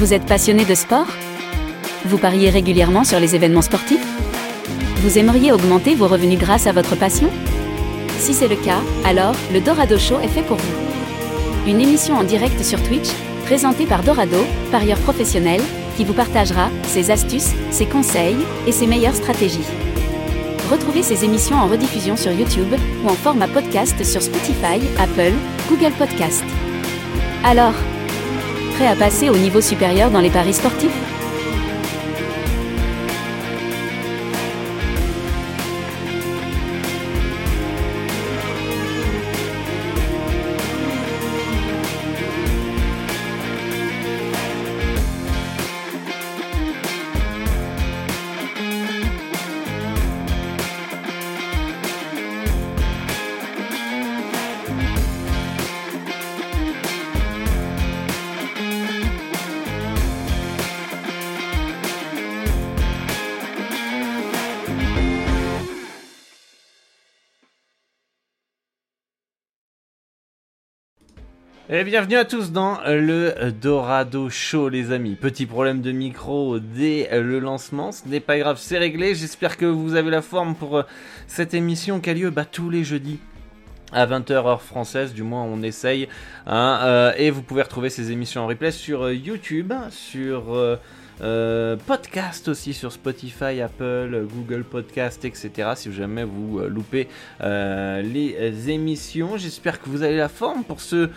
Vous êtes passionné de sport? Vous pariez régulièrement sur les événements sportifs? Vous aimeriez augmenter vos revenus grâce à votre passion? Si c'est le cas, alors le Dorado Show est fait pour vous. Une émission en direct sur Twitch, présentée par Dorado, parieur professionnel, qui vous partagera ses astuces, ses conseils et ses meilleures stratégies. Retrouvez ces émissions en rediffusion sur YouTube ou en format podcast sur Spotify, Apple, Google Podcast. Alors, à passer au niveau supérieur dans les paris sportifs Et bienvenue à tous dans le Dorado Show les amis. Petit problème de micro dès le lancement, ce n'est pas grave, c'est réglé. J'espère que vous avez la forme pour euh, cette émission qui a lieu bah, tous les jeudis à 20h heure française, du moins on essaye. Hein, euh, et vous pouvez retrouver ces émissions en replay sur euh, YouTube, sur podcast aussi, sur Spotify, Apple, Google Podcast, etc. Si jamais vous loupez les émissions, j'espère que vous avez la forme pour ce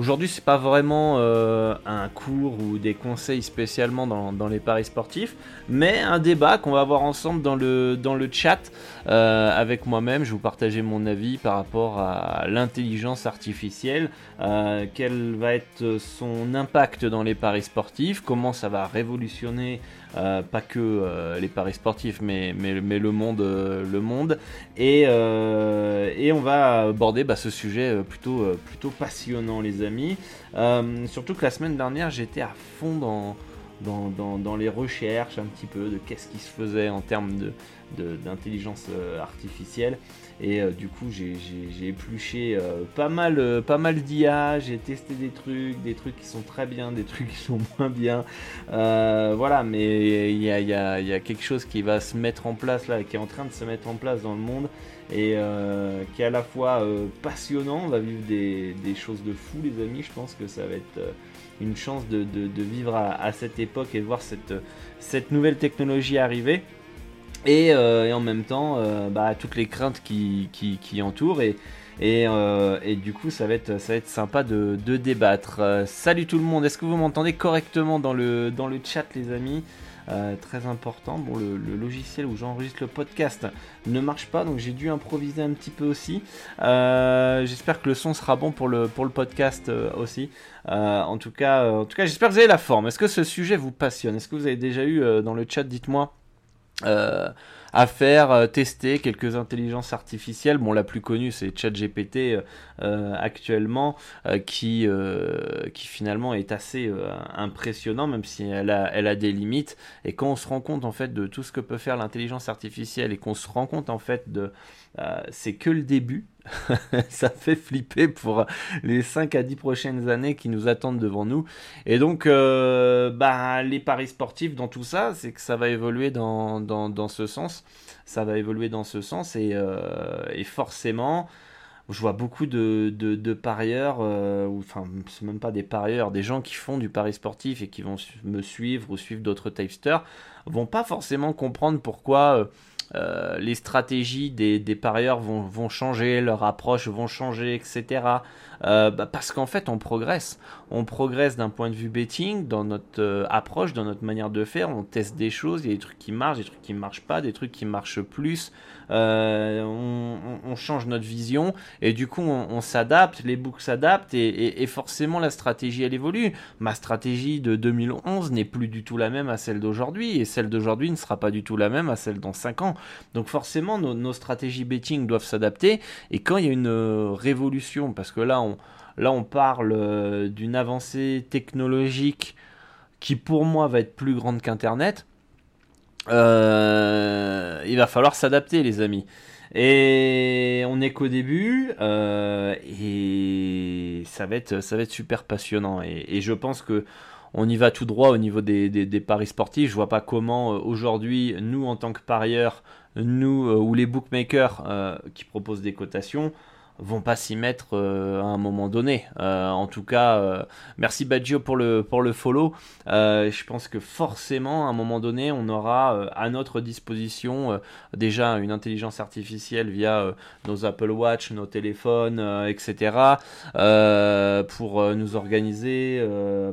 Aujourd'hui, c'est pas vraiment euh, un cours ou des conseils spécialement dans, les paris sportifs, mais un débat qu'on va avoir ensemble dans le, dans le chat euh, avec moi-même. Je vais vous partager mon avis par rapport à l'intelligence artificielle, euh, quel va être son impact dans les paris sportifs, comment ça va révolutionner euh, pas que euh, les paris sportifs, mais, mais, le monde. Euh, le monde. Et, et, on va aborder bah, ce sujet plutôt, plutôt passionnant, les amis. surtout que la semaine dernière, j'étais à fond dans, dans, dans, dans, les recherches un petit peu de qu'est-ce qui se faisait en termes d'intelligence de, artificielle. Et euh, du coup, j'ai épluché euh, pas mal, euh, mal d'IA, j'ai testé des trucs, des trucs qui sont très bien, des trucs qui sont moins bien. voilà, mais il y a, quelque chose qui va se mettre en place là, qui est en train de se mettre en place dans le monde et qui est à la fois passionnant. On va vivre des, choses de fou, les amis. Je pense que ça va être une chance de, vivre à, cette époque et de voir cette nouvelle technologie arriver. Euh, et, en même temps euh, bah, toutes les craintes qui, entourent et, euh, et, du coup ça va être, sympa de, débattre. salut tout le monde, est-ce que vous m'entendez correctement dans le, chat les amis? Très important. Bon, le, logiciel où j'enregistre le podcast ne marche pas, donc j'ai dû improviser un petit peu aussi. j'espère que le son sera bon pour le, podcast aussi. en tout cas, j'espère que vous avez la forme. Est-ce que ce sujet vous passionne? Est-ce que vous avez déjà eu dans le chat, dites-moi à faire euh, tester quelques intelligences artificielles. Bon, la plus connue c'est ChatGPT euh, actuellement, qui, qui finalement est assez impressionnant, même si elle a, elle a des limites. Et quand on se rend compte en fait de tout ce que peut faire l'intelligence artificielle et qu'on se rend compte en fait de c'est que le début ça fait flipper pour les 5 à 10 prochaines années qui nous attendent devant nous. Et donc, euh, bah, les paris sportifs dans tout ça, c'est que ça va évoluer dans, dans, ce sens. Ça va évoluer dans ce sens et, euh, forcément, je vois beaucoup de, de, parieurs, euh, ou enfin, c'est même pas des parieurs, des gens qui font du pari sportif et qui vont me suivre ou suivre d'autres tapesters, vont pas forcément comprendre pourquoi euh, les stratégies des, des parieurs vont, changer, leur approche vont changer, etc. Euh, bah parce qu'en fait, on progresse. On progresse d'un point de vue betting, dans notre euh, approche, dans notre manière de faire. On teste des choses, il y a des trucs qui marchent, des trucs qui marchent pas, des trucs qui marchent plus. Euh, on, change notre vision et du coup, on, s'adapte, les books s'adaptent et, forcément, la stratégie, elle évolue. Ma stratégie de 2011 n'est plus du tout la même à celle d'aujourd'hui et celle d'aujourd'hui ne sera pas du tout la même à celle dans 5 ans. Donc forcément, nos, nos stratégies betting doivent s'adapter et quand il y a une révolution, parce que là, on Là, on parle euh, d'une avancée technologique qui, pour moi, va être plus grande qu'Internet. Euh, il va falloir s'adapter, les amis. Et on n'est qu'au début, euh, et ça va être, super passionnant. Et, je pense que on y va tout droit au niveau des, des, paris sportifs. Je vois pas comment aujourd'hui, nous en tant que parieurs, nous ou les bookmakers qui proposent des cotations, vont pas s'y mettre euh, à un moment donné. Euh, en tout cas, euh, merci Baggio pour le, pour le follow. je pense que forcément, à un moment donné, on aura à notre disposition déjà une intelligence artificielle via nos Apple Watch, nos téléphones, etc. pour nous organiser,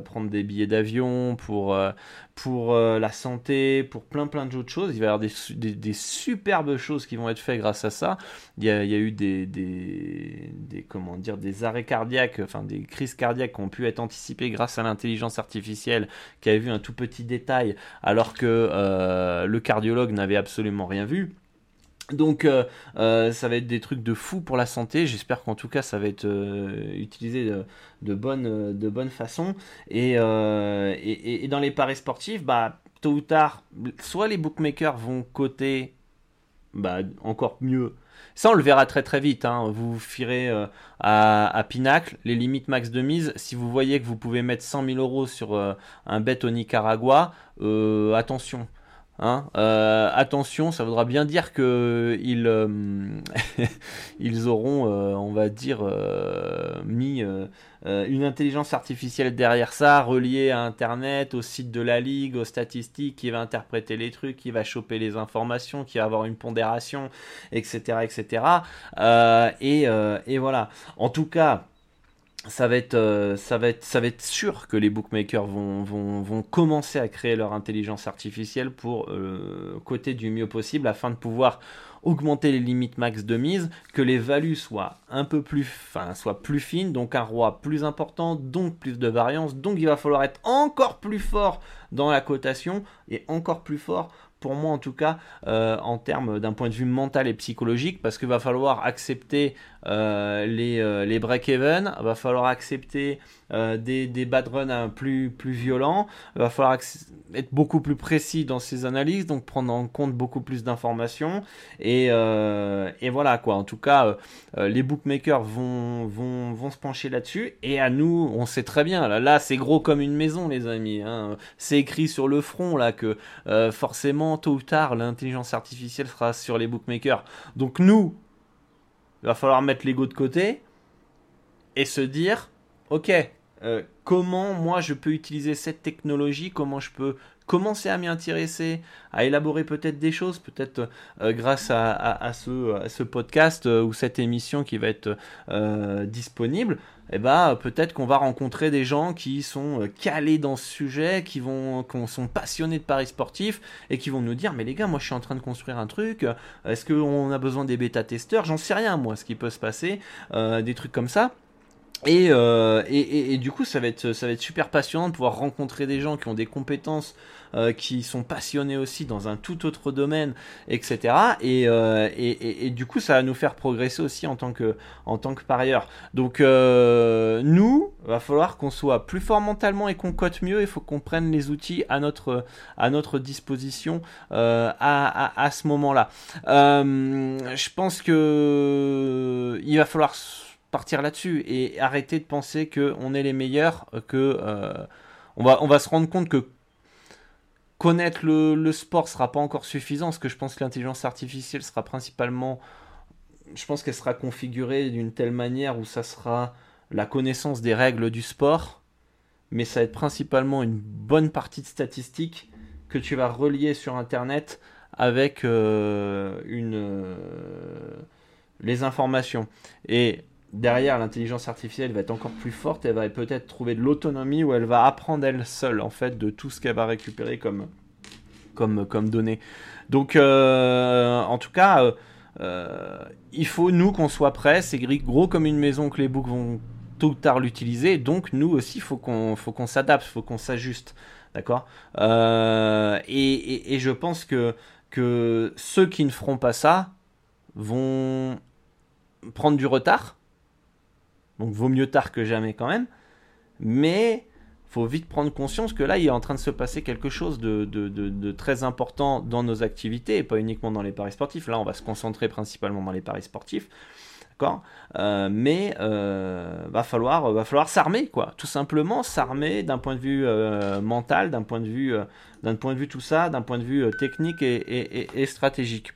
prendre des billets d'avion, pour pour euh, la santé, pour plein plein d'autres choses. Il va y avoir des, superbes choses qui vont être faites grâce à ça. Il y a, il y a eu des, des, comment dire, des arrêts cardiaques, enfin des crises cardiaques qui ont pu être anticipées grâce à l'intelligence artificielle qui avait vu un tout petit détail alors que euh, le cardiologue n'avait absolument rien vu. Donc euh, euh, ça va être des trucs de fou pour la santé. J'espère qu'en tout cas ça va être euh, utilisé de, bonne, façon. Et, dans les paris sportifs, bah, tôt ou tard, soit les bookmakers vont coter bah, encore mieux. Ça, on le verra très très vite. Hein. Vous firez à, à, Pinacle les limites max de mise. Si vous voyez que vous pouvez mettre 100 000 euros sur un bet au Nicaragua, attention Hein, euh, attention, ça voudra bien dire que ils, euh, auront, euh, on va dire, mis une intelligence artificielle derrière ça, reliée à Internet, au site de la ligue, aux statistiques, qui va interpréter les trucs, qui va choper les informations, qui va avoir une pondération, etc., etc. et, et voilà. En tout cas ça va être, euh, ça va être, sûr que les bookmakers vont, commencer à créer leur intelligence artificielle pour euh, coter du mieux possible afin de pouvoir augmenter les limites max de mise, que les values soient un peu plus, enfin, soient plus fines, donc un roi plus important, donc plus de variance, donc il va falloir être encore plus fort dans la cotation et encore plus fort pour moi en tout cas, euh, en termes d'un point de vue mental et psychologique, parce qu'il va falloir accepter euh, les, euh, les break-even, va falloir accepter des, des bad runs plus, plus violents, va falloir être beaucoup plus précis dans ses analyses, donc prendre en compte beaucoup plus d'informations, et, et, voilà quoi. En tout cas, les bookmakers vont, vont, vont se pencher là-dessus, et à nous, on sait très bien, là, là c'est gros comme une maison les amis, hein. c'est écrit sur le front là que forcément tôt ou tard, l'intelligence artificielle sera sur les bookmakers. Donc nous, il va falloir mettre l'ego de côté et se dire, ok, euh, comment moi je peux utiliser cette technologie, comment je peux commencer à m'y intéresser, à élaborer peut-être des choses, peut-être euh, grâce à, ce, podcast euh, ou cette émission qui va être disponible, eh ben, peut-être qu'on va rencontrer des gens qui sont calés dans ce sujet, qui, vont, qui sont passionnés de paris sportifs et qui vont nous dire Mais les gars, moi je suis en train de construire un truc, est-ce qu'on a besoin des bêta-testeurs? J'en sais rien, moi, ce qui peut se passer, des trucs comme ça. Euh, et, et, et, du coup, ça va, être, ça va être super passionnant de pouvoir rencontrer des gens qui ont des compétences, euh, qui sont passionnés aussi dans un tout autre domaine, etc. Euh, et, et, du coup, ça va nous faire progresser aussi en tant que, en tant que parieur. Donc, nous, va falloir qu'on soit plus fort mentalement et qu'on cote mieux. Il faut qu'on prenne les outils à notre, à notre disposition à, à, à, ce moment-là. je pense que il va falloir partir là-dessus et arrêter de penser qu'on est les meilleurs, que euh, on, va, on va se rendre compte que connaître le, le sport sera pas encore suffisant, parce que je pense que l'intelligence artificielle sera principalement, je pense qu'elle sera configurée d'une telle manière où ça sera la connaissance des règles du sport, mais ça va être principalement une bonne partie de statistiques que tu vas relier sur Internet avec euh, une, euh, les informations. Et derrière, l'intelligence artificielle va être encore plus forte, elle va peut-être trouver de l'autonomie où elle va apprendre elle seule, en fait, de tout ce qu'elle va récupérer comme, comme, comme données. Donc, euh, en tout cas, euh, euh, il faut, nous, qu'on soit prêts. C'est gros comme une maison que les books vont tôt ou tard l'utiliser. Donc, nous aussi, il faut qu'on s'adapte, il faut qu'on s'ajuste. D'accord? Et, et, je pense que, que ceux qui ne feront pas ça vont prendre du retard donc vaut mieux tard que jamais quand même. Mais faut vite prendre conscience que là, il est en train de se passer quelque chose de, très important dans nos activités, et pas uniquement dans les paris sportifs. Là, on va se concentrer principalement dans les paris sportifs. D'accord? Mais va falloir, va falloir s'armer, quoi. Tout simplement s'armer d'un point de vue mental, d'un point de vue, d'un point de vue tout ça, d'un point de vue technique et stratégique.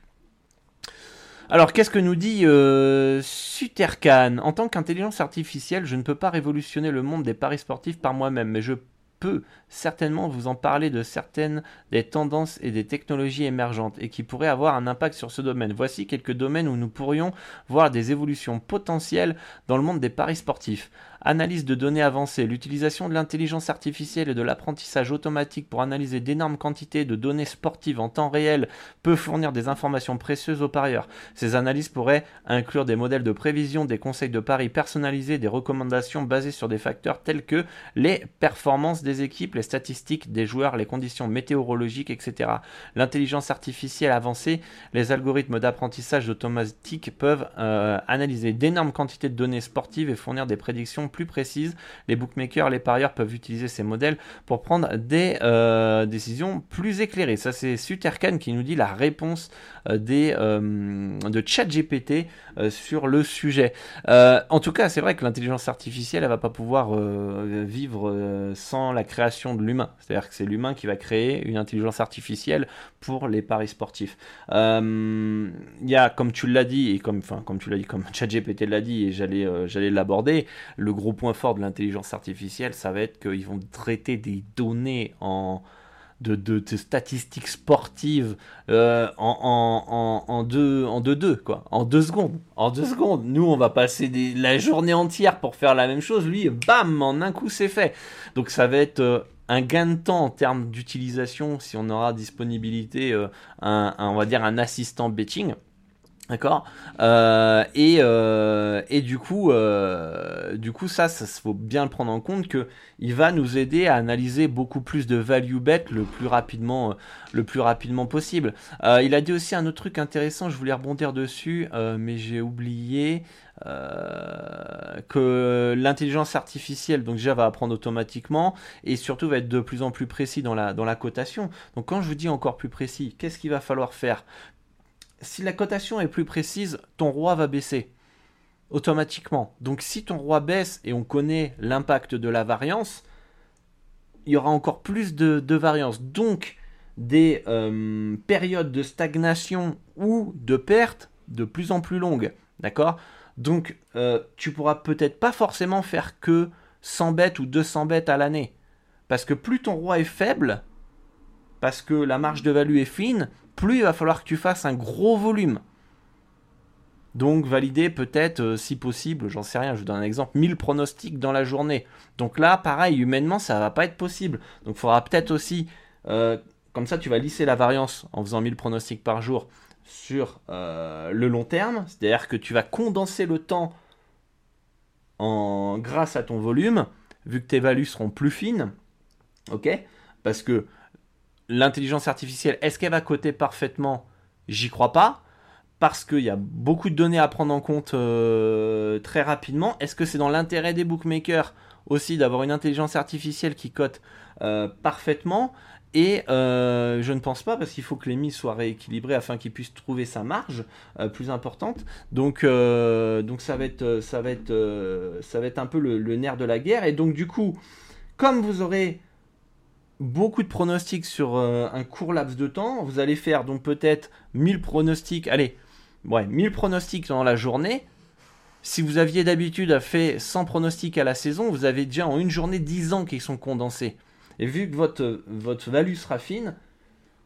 Alors, qu'est-ce que nous dit euh, Suterkan En tant qu'intelligence artificielle, je ne peux pas révolutionner le monde des paris sportifs par moi-même, mais je peux certainement vous en parler de certaines des tendances et des technologies émergentes et qui pourraient avoir un impact sur ce domaine. Voici quelques domaines où nous pourrions voir des évolutions potentielles dans le monde des paris sportifs. Analyse de données avancées, l'utilisation de l'intelligence artificielle et de l'apprentissage automatique pour analyser d'énormes quantités de données sportives en temps réel peut fournir des informations précieuses aux parieurs. Ces analyses pourraient inclure des modèles de prévision, des conseils de paris personnalisés, des recommandations basées sur des facteurs tels que les performances des équipes, les statistiques des joueurs, les conditions météorologiques, etc. L'intelligence artificielle avancée, les algorithmes d'apprentissage automatique peuvent euh, analyser d'énormes quantités de données sportives et fournir des prédictions plus précises. Les bookmakers, les parieurs peuvent utiliser ces modèles pour prendre des euh, décisions plus éclairées. Ça, c'est Suterkan qui nous dit la réponse euh, des, de ChatGPT sur le sujet. en tout cas, c'est vrai que l'intelligence artificielle, elle va pas pouvoir vivre sans la création de l'humain. C'est-à-dire que c'est l'humain qui va créer une intelligence artificielle pour les paris sportifs. Euh, il y a, comme tu l'as dit, et comme, enfin, comme tu l'as dit, comme ChatGPT l'a dit, et j'allais, euh, j'allais l'aborder, le gros point fort de l'intelligence artificielle, ça va être qu'ils vont traiter des données en de, statistiques sportives euh, en, deux, en deux, deux, quoi. En deux secondes. En deux secondes. Nous, on va passer la journée entière pour faire la même chose. Lui, bam, en un coup, c'est fait. Donc, ça va être euh, un gain de temps en termes d'utilisation si on aura disponibilité, euh, un, on va dire, un assistant betting. D'accord? Euh, et, euh, et, du coup, euh, du coup, ça, ça faut bien le prendre en compte que il va nous aider à analyser beaucoup plus de value bet le plus rapidement, le plus rapidement possible. il a dit aussi un autre truc intéressant, je voulais rebondir dessus, mais j'ai oublié que l'intelligence artificielle, donc déjà va apprendre automatiquement et surtout va être de plus en plus précis dans la dans la cotation. Donc quand je vous dis encore plus précis, qu'est-ce qu'il va falloir faire? Si la cotation est plus précise, ton roi va baisser automatiquement. Donc si ton roi baisse et on connaît l'impact de la variance, il y aura encore plus de, variance. Donc des euh, périodes de stagnation ou de perte de plus en plus longues. D'accord? Donc euh, tu pourras peut-être pas forcément faire que 100 bêtes ou 200 bêtes à l'année. Parce que plus ton roi est faible, parce que la marge de value est fine, plus il va falloir que tu fasses un gros volume. Donc valider peut-être, euh, si possible, j'en sais rien, je vous donne un exemple, 1000 pronostics dans la journée. Donc là, pareil, humainement, ça va pas être possible. Donc il faudra peut-être aussi, euh, comme ça, tu vas lisser la variance en faisant 1000 pronostics par jour sur euh, le long terme. C'est-à-dire que tu vas condenser le temps en, grâce à ton volume, vu que tes values seront plus fines. Ok? Parce que l'intelligence artificielle, est-ce qu'elle va coter parfaitement? J'y crois pas. Parce qu'il y a beaucoup de données à prendre en compte euh, très rapidement. Est-ce que c'est dans l'intérêt des bookmakers aussi d'avoir une intelligence artificielle qui cote euh, parfaitement? Et euh, je ne pense pas parce qu'il faut que les mises soient rééquilibrées afin qu'ils puissent trouver sa marge plus importante. Donc, donc ça va être, ça va être, ça va être un peu le, nerf de la guerre. Et donc du coup, comme vous aurez beaucoup de pronostics sur euh, un court laps de temps. Vous allez faire donc peut-être 1000 pronostics. Allez, ouais, 1000 pronostics dans la journée. Si vous aviez d'habitude fait 100 pronostics à la saison, vous avez déjà en une journée 10 ans qui sont condensés. Et vu que votre, votre value sera fine,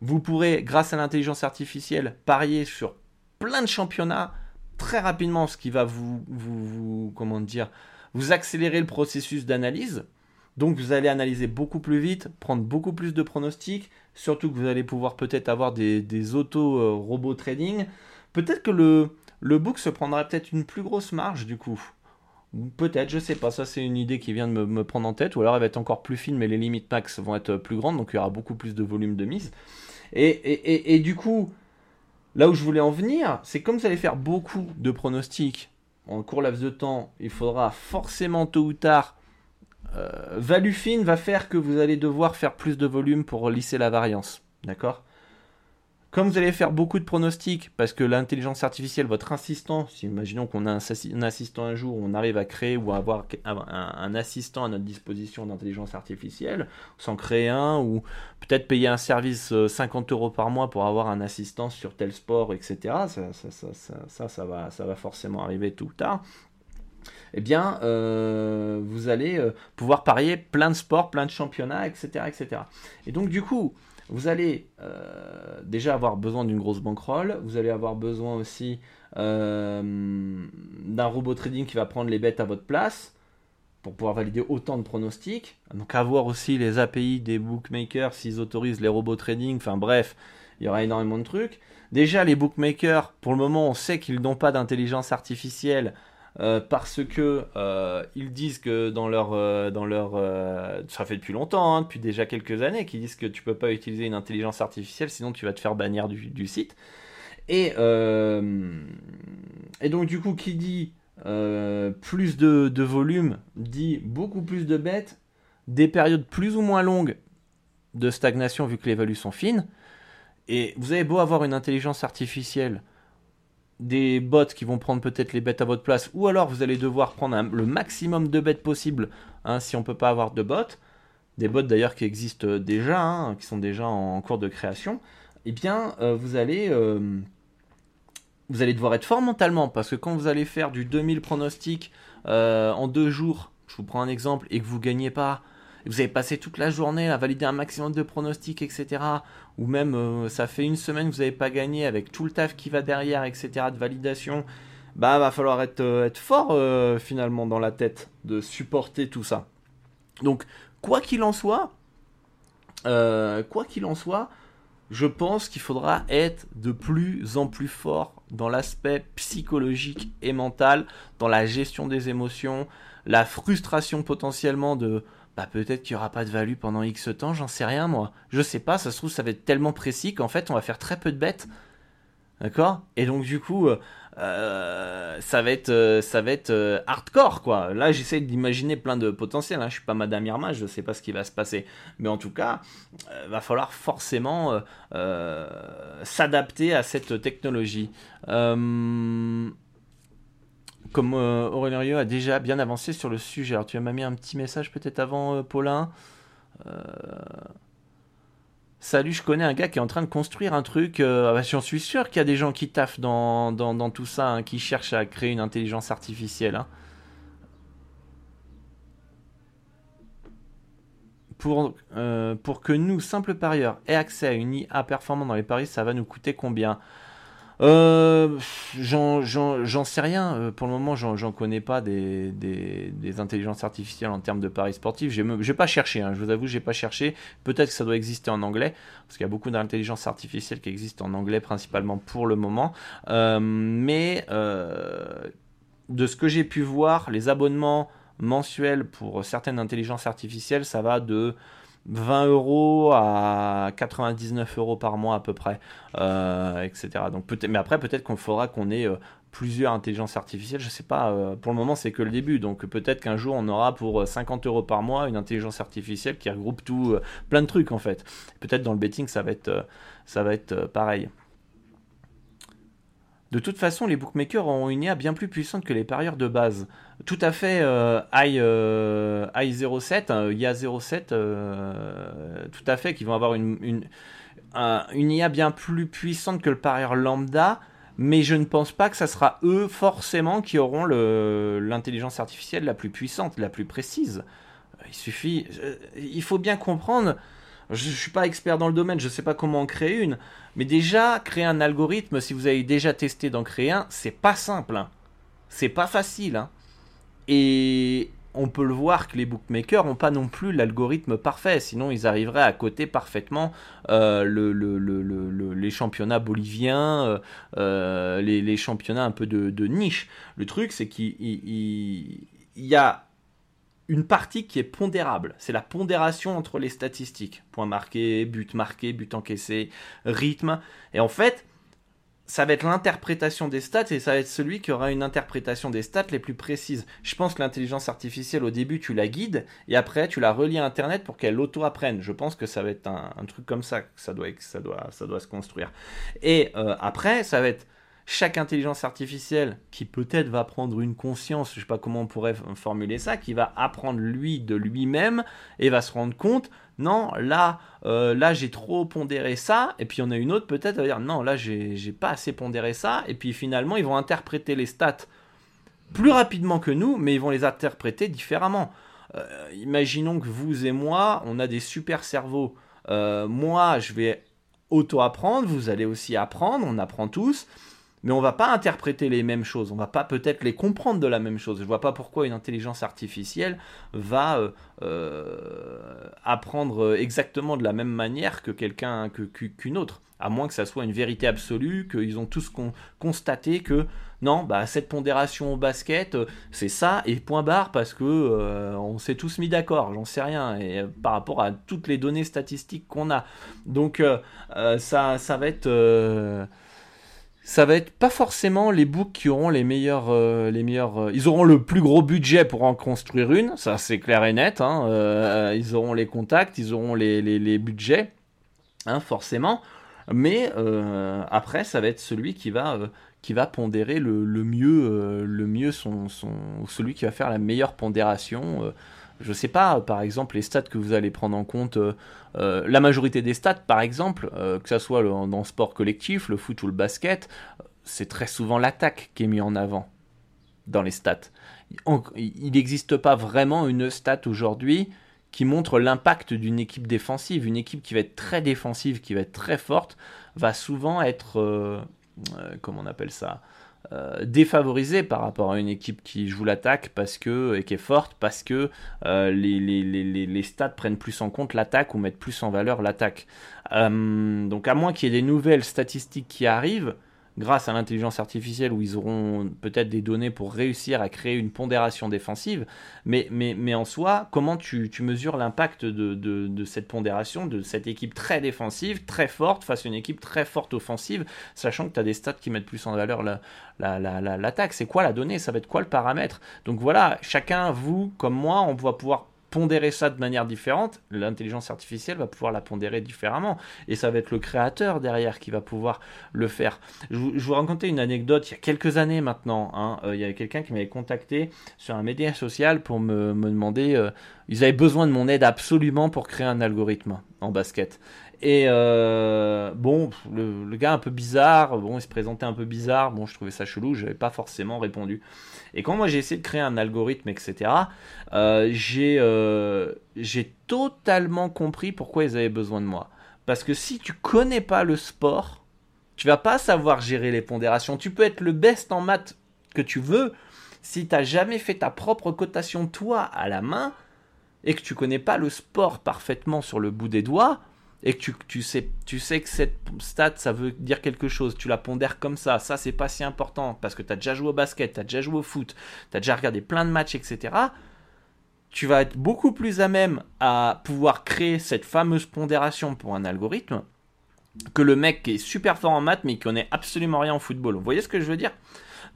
vous pourrez, grâce à l'intelligence artificielle, parier sur plein de championnats très rapidement, ce qui va vous, vous, vous comment dire, vous accélérer le processus d'analyse donc vous allez analyser beaucoup plus vite, prendre beaucoup plus de pronostics, surtout que vous allez pouvoir peut-être avoir des, auto-robots trading. Peut-être que le, le book se prendra peut-être une plus grosse marge du coup. Peut-être, je sais pas, ça c'est une idée qui vient de me, prendre en tête, ou alors elle va être encore plus fine, mais les limites max vont être plus grandes, donc il y aura beaucoup plus de volume de mise. Et, et du coup, là où je voulais en venir, c'est comme vous allez faire beaucoup de pronostics en court laps de temps, il faudra forcément tôt ou tard euh, value fine va faire que vous allez devoir faire plus de volume pour lisser la variance. D'accord? Comme vous allez faire beaucoup de pronostics, parce que l'intelligence artificielle, votre assistant, si imaginons qu'on a un, assistant un jour, on arrive à créer ou à avoir un, assistant à notre disposition d'intelligence artificielle, sans créer un, ou peut-être payer un service 50 euh, euros par mois pour avoir un assistant sur tel sport, etc. Ça, ça, va, forcément arriver tout ou tard eh bien, euh, vous allez euh, pouvoir parier plein de sports, plein de championnats, etc., etc. Et donc, du coup, vous allez euh, déjà avoir besoin d'une grosse bankroll, vous allez avoir besoin aussi d'un robot trading qui va prendre les bêtes à votre place pour pouvoir valider autant de pronostics. Donc avoir aussi les API des bookmakers s'ils autorisent les robots trading, enfin bref, il y aura énormément de trucs. Déjà les bookmakers, pour le moment on sait qu'ils n'ont pas d'intelligence artificielle, euh, parce que euh, ils disent que dans leur euh, dans leur ça fait depuis longtemps hein, depuis déjà quelques années qu'ils disent que tu peux pas utiliser une intelligence artificielle sinon tu vas te faire bannir du, site. Et et donc du coup qui dit plus de, de, volume dit beaucoup plus de bêtes des périodes plus ou moins longues de stagnation vu que les values sont fines. Et vous avez beau avoir une intelligence artificielle des bots qui vont prendre peut-être les bêtes à votre place, ou alors vous allez devoir prendre le maximum de bêtes possible hein, si on ne peut pas avoir de bots, des bots d'ailleurs qui existent déjà, hein, qui sont déjà en, cours de création, eh bien euh, vous allez euh, vous allez devoir être fort mentalement parce que quand vous allez faire du 2000 pronostics euh, en deux jours, je vous prends un exemple, et que vous gagnez pas, vous avez passé toute la journée à valider un maximum de pronostics, etc. Ou même euh, ça fait une semaine que vous n'avez pas gagné avec tout le taf qui va derrière, etc. de validation. Bah va falloir être, euh, fort euh, finalement dans la tête de supporter tout ça. Donc quoi qu'il en soit, quoi qu'il en soit, je pense qu'il faudra être de plus en plus fort dans l'aspect psychologique et mental, dans la gestion des émotions, la frustration potentiellement de bah peut-être qu'il n'y aura pas de value pendant X temps, j'en sais rien moi. Je sais pas, ça se trouve ça va être tellement précis qu'en fait on va faire très peu de bêtes. D'accord? Et donc du coup, euh, euh, ça va être, euh, ça va hardcore quoi. Là j'essaie d'imaginer plein de potentiels. Hein. Je suis pas Madame Irma, je sais pas ce qui va se passer. Mais en tout cas, va falloir forcément s'adapter à cette technologie comme euh, Aurélien a déjà bien avancé sur le sujet. Alors tu m'as mis un petit message peut-être avant, euh, Paulin. Euh, salut, je connais un gars qui est en train de construire un truc. Ah bah, j'en suis sûr qu'il y a des gens qui taffent dans, dans, tout ça, hein, qui cherchent à créer une intelligence artificielle. Hein. Pour, pour que nous, simples parieurs, aient accès à une IA performante dans les paris, ça va nous coûter combien? Euh, J'en sais rien. Euh, pour le moment, j'en connais pas des, intelligences artificielles en termes de paris sportifs. J'ai pas cherché. Hein, je vous avoue, j'ai pas cherché. Peut-être que ça doit exister en anglais, parce qu'il y a beaucoup d'intelligence artificielle qui existent en anglais principalement pour le moment. Euh, mais de ce que j'ai pu voir, les abonnements mensuels pour certaines intelligences artificielles, ça va de 20 euros à 99 euros par mois à peu près, euh, etc. Mais après peut-être qu'on faudra qu'on ait euh, plusieurs intelligences artificielles. Je sais pas. Euh, pour le moment, c'est que le début. Donc peut-être qu'un jour on aura pour 50 euros par mois une intelligence artificielle qui regroupe tout, plein de trucs en fait. Peut-être dans le betting ça va ça va être pareil. De toute façon, les bookmakers ont une IA bien plus puissante que les parieurs de base. Tout à fait, euh, I, euh, 07, IA 07, tout à fait, qui vont avoir une, IA bien plus puissante que le parieur lambda, mais je ne pense pas que ça sera eux forcément qui auront l'intelligence artificielle la plus puissante, la plus précise. Il suffit, euh, il faut bien comprendre je ne suis pas expert dans le domaine, je ne sais pas comment en créer une. Mais déjà, créer un algorithme, si vous avez déjà testé d'en créer un, c'est pas simple. Hein. C'est pas facile. Hein. Et on peut le voir que les bookmakers n'ont pas non plus l'algorithme parfait, sinon ils arriveraient à coter parfaitement euh, les championnats boliviens, euh, euh, les, championnats un peu de, de niche. Le truc, c'est qu'il y a une partie qui est pondérable. C'est la pondération entre les statistiques. Point marqué, but marqué, but encaissé, rythme. Et en fait, ça va être l'interprétation des stats et ça va être celui qui aura une interprétation des stats les plus précises. Je pense que l'intelligence artificielle, au début, tu la guides et après, tu la relis à Internet pour qu'elle auto-apprenne. Je pense que ça va être un, truc comme ça que ça doit, ça doit, ça doit se construire. Et euh, après, ça va être chaque intelligence artificielle qui peut-être va prendre une conscience, je sais pas comment on pourrait formuler ça, qui va apprendre lui de lui-même et va se rendre compte non, là, euh, là j'ai trop pondéré ça, et puis en a une autre peut-être va dire non, là j'ai pas assez pondéré ça, et puis finalement ils vont interpréter les stats plus rapidement que nous, mais ils vont les interpréter différemment. Euh, imaginons que vous et moi, on a des super cerveaux. Euh, moi, je vais auto-apprendre, vous allez aussi apprendre, on apprend tous mais on va pas interpréter les mêmes choses, on va pas peut-être les comprendre de la même chose. Je vois pas pourquoi une intelligence artificielle va euh, euh, apprendre exactement de la même manière que quelqu'un qu'une autre, à moins que ça soit une vérité absolue, qu'ils ont tous constaté que non, bah cette pondération au basket, euh, c'est ça et point barre parce que on s'est tous mis d'accord, j'en sais rien et par rapport à toutes les données statistiques qu'on a. Donc ça ça va être ça va être pas forcément les books qui auront les meilleurs, euh, les meilleurs. Euh, ils auront le plus gros budget pour en construire une, ça c'est clair et net. Hein, euh, ils auront les contacts, ils auront les, les, budgets, hein, forcément. Mais après, ça va être celui qui va, qui va pondérer le, le mieux, le mieux son, son, celui qui va faire la meilleure pondération je sais pas, par exemple, les stats que vous allez prendre en compte, euh, euh, la majorité des stats, par exemple, euh, que ce soit dans le sport collectif, le foot ou le basket, c'est très souvent l'attaque qui est mise en avant dans les stats. il n'existe pas vraiment une stat aujourd'hui qui montre l'impact d'une équipe défensive. Une équipe qui va être très défensive, qui va être très forte, va souvent être, comment on appelle ça? Euh, défavorisé par rapport à une équipe qui joue l'attaque parce que et qui est forte parce que euh, les, les, stats prennent plus en compte l'attaque ou mettent plus en valeur l'attaque. Euh, donc à moins qu'il y ait des nouvelles statistiques qui arrivent, grâce à l'intelligence artificielle où ils auront peut-être des données pour réussir à créer une pondération défensive. Mais, mais, mais en soi, comment tu, tu mesures l'impact de, de, cette pondération, de cette équipe très défensive, très forte, face à une équipe très forte offensive, sachant que tu as des stats qui mettent plus en valeur l'attaque la, la, la, C'est quoi la donnée? Ça va être quoi le paramètre? Donc voilà, chacun, vous comme moi, on va pouvoir pondérer ça de manière différente, l'intelligence artificielle va pouvoir la pondérer différemment. Et ça va être le créateur derrière qui va pouvoir le faire. Je vous, racontais une anecdote il y a quelques années maintenant. Hein. Euh, il y avait quelqu'un qui m'avait contacté sur un média social pour me, me demander, euh, ils avaient besoin de mon aide absolument pour créer un algorithme en basket. Et euh, bon, le, gars un peu bizarre, bon, il se présentait un peu bizarre, bon, je trouvais ça chelou, je n'avais pas forcément répondu. Et quand moi j'ai essayé de créer un algorithme, etc., euh, euh, j'ai totalement compris pourquoi ils avaient besoin de moi. Parce que si tu connais pas le sport, tu vas pas savoir gérer les pondérations. Tu peux être le best en maths que tu veux, si tu n'as jamais fait ta propre cotation toi à la main et que tu connais pas le sport parfaitement sur le bout des doigts, et que tu, tu, sais, tu sais que cette stat, ça veut dire quelque chose, tu la pondères comme ça, ça c'est pas si important. Parce que tu as déjà joué au basket, tu as déjà joué au foot, tu as déjà regardé plein de matchs, etc. Tu vas être beaucoup plus à même à pouvoir créer cette fameuse pondération pour un algorithme que le mec qui est super fort en maths mais qui connaît absolument rien en football. Vous voyez ce que je veux dire?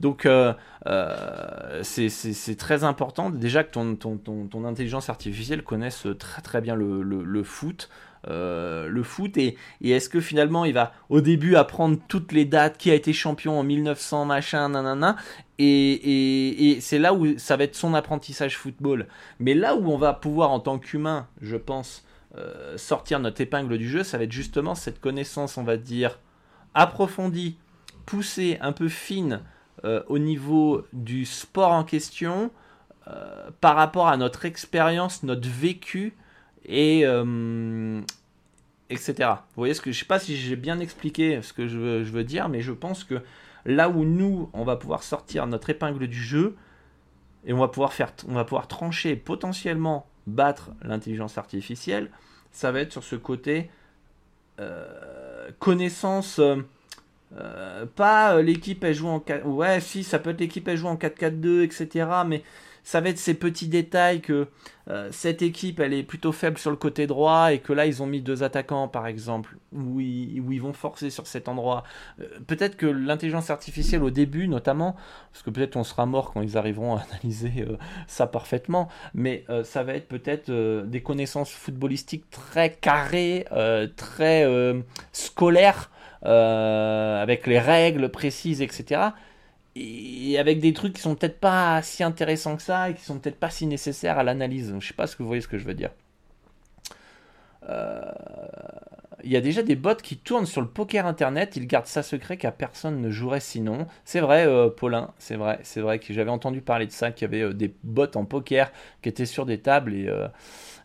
Donc euh, euh, c'est très important. Déjà que ton, ton, ton, intelligence artificielle connaisse très très bien le, le foot, euh, le foot et, est-ce que finalement il va au début apprendre toutes les dates, qui a été champion en 1900, machin, nanana, et, et, c'est là où ça va être son apprentissage football. Mais là où on va pouvoir en tant qu'humain, je pense, euh, sortir notre épingle du jeu, ça va être justement cette connaissance, on va dire, approfondie, poussée, un peu fine euh, au niveau du sport en question. par rapport à notre expérience, notre vécu, et euh, etc. Vous voyez ce que je sais pas si j'ai bien expliqué ce que je veux, dire, mais je pense que là où nous on va pouvoir sortir notre épingle du jeu et on va pouvoir faire, on va pouvoir trancher potentiellement battre l'intelligence artificielle, ça va être sur ce côté euh, connaissance. Euh, pas l'équipe elle joue en 4... ouais si ça peut être l'équipe elle joue en 4-4-2 etc mais ça va être ces petits détails que euh, cette équipe elle est plutôt faible sur le côté droit et que là ils ont mis deux attaquants par exemple où ils, vont forcer sur cet endroit. Euh, peut-être que l'intelligence artificielle au début notamment, parce que peut-être on sera mort quand ils arriveront à analyser euh, ça parfaitement, mais ça va être peut-être des connaissances footballistiques très carrées, très scolaires, avec les règles précises, etc et avec des trucs qui sont peut-être pas si intéressants que ça et qui sont peut-être pas si nécessaires à l'analyse. Je sais pas ce que vous voyez ce que je veux dire. Euh, il y a déjà des bots qui tournent sur le poker internet, ils gardent ça secret car personne ne jouerait sinon. C'est vrai, euh, Paulin, c'est vrai, c'est vrai que j'avais entendu parler de ça, qu'il y avait euh, des bots en poker qui étaient sur des tables et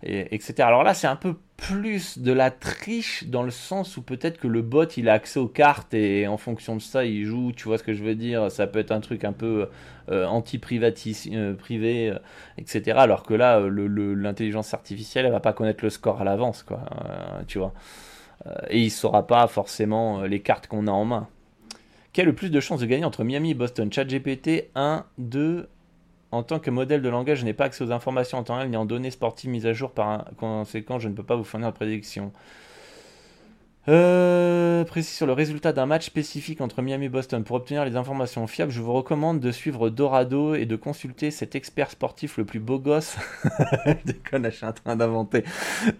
etc. Alors là, c'est un peu plus de la triche dans le sens où peut-être que le bot il a accès aux cartes et en fonction de ça il joue, tu vois ce que je veux dire Ça peut être un truc un peu euh, anti-privatis, euh, privé, euh, etc. Alors que là, l'intelligence artificielle elle va pas connaître le score à l'avance, quoi, tu vois. et il saura pas forcément les cartes qu'on a en main. Quel a le plus de chances de gagner entre Miami et Boston? ChatGPT 1, 2, en tant que modèle de langage, je n'ai pas accès aux informations en temps réel ni en données sportives mises à jour. Par conséquent, je ne peux pas vous fournir de prédiction. Euh, précis sur le résultat d'un match spécifique entre Miami et Boston. Pour obtenir les informations fiables, je vous recommande de suivre Dorado et de consulter cet expert sportif le plus beau gosse. déconne, je suis en train d'inventer.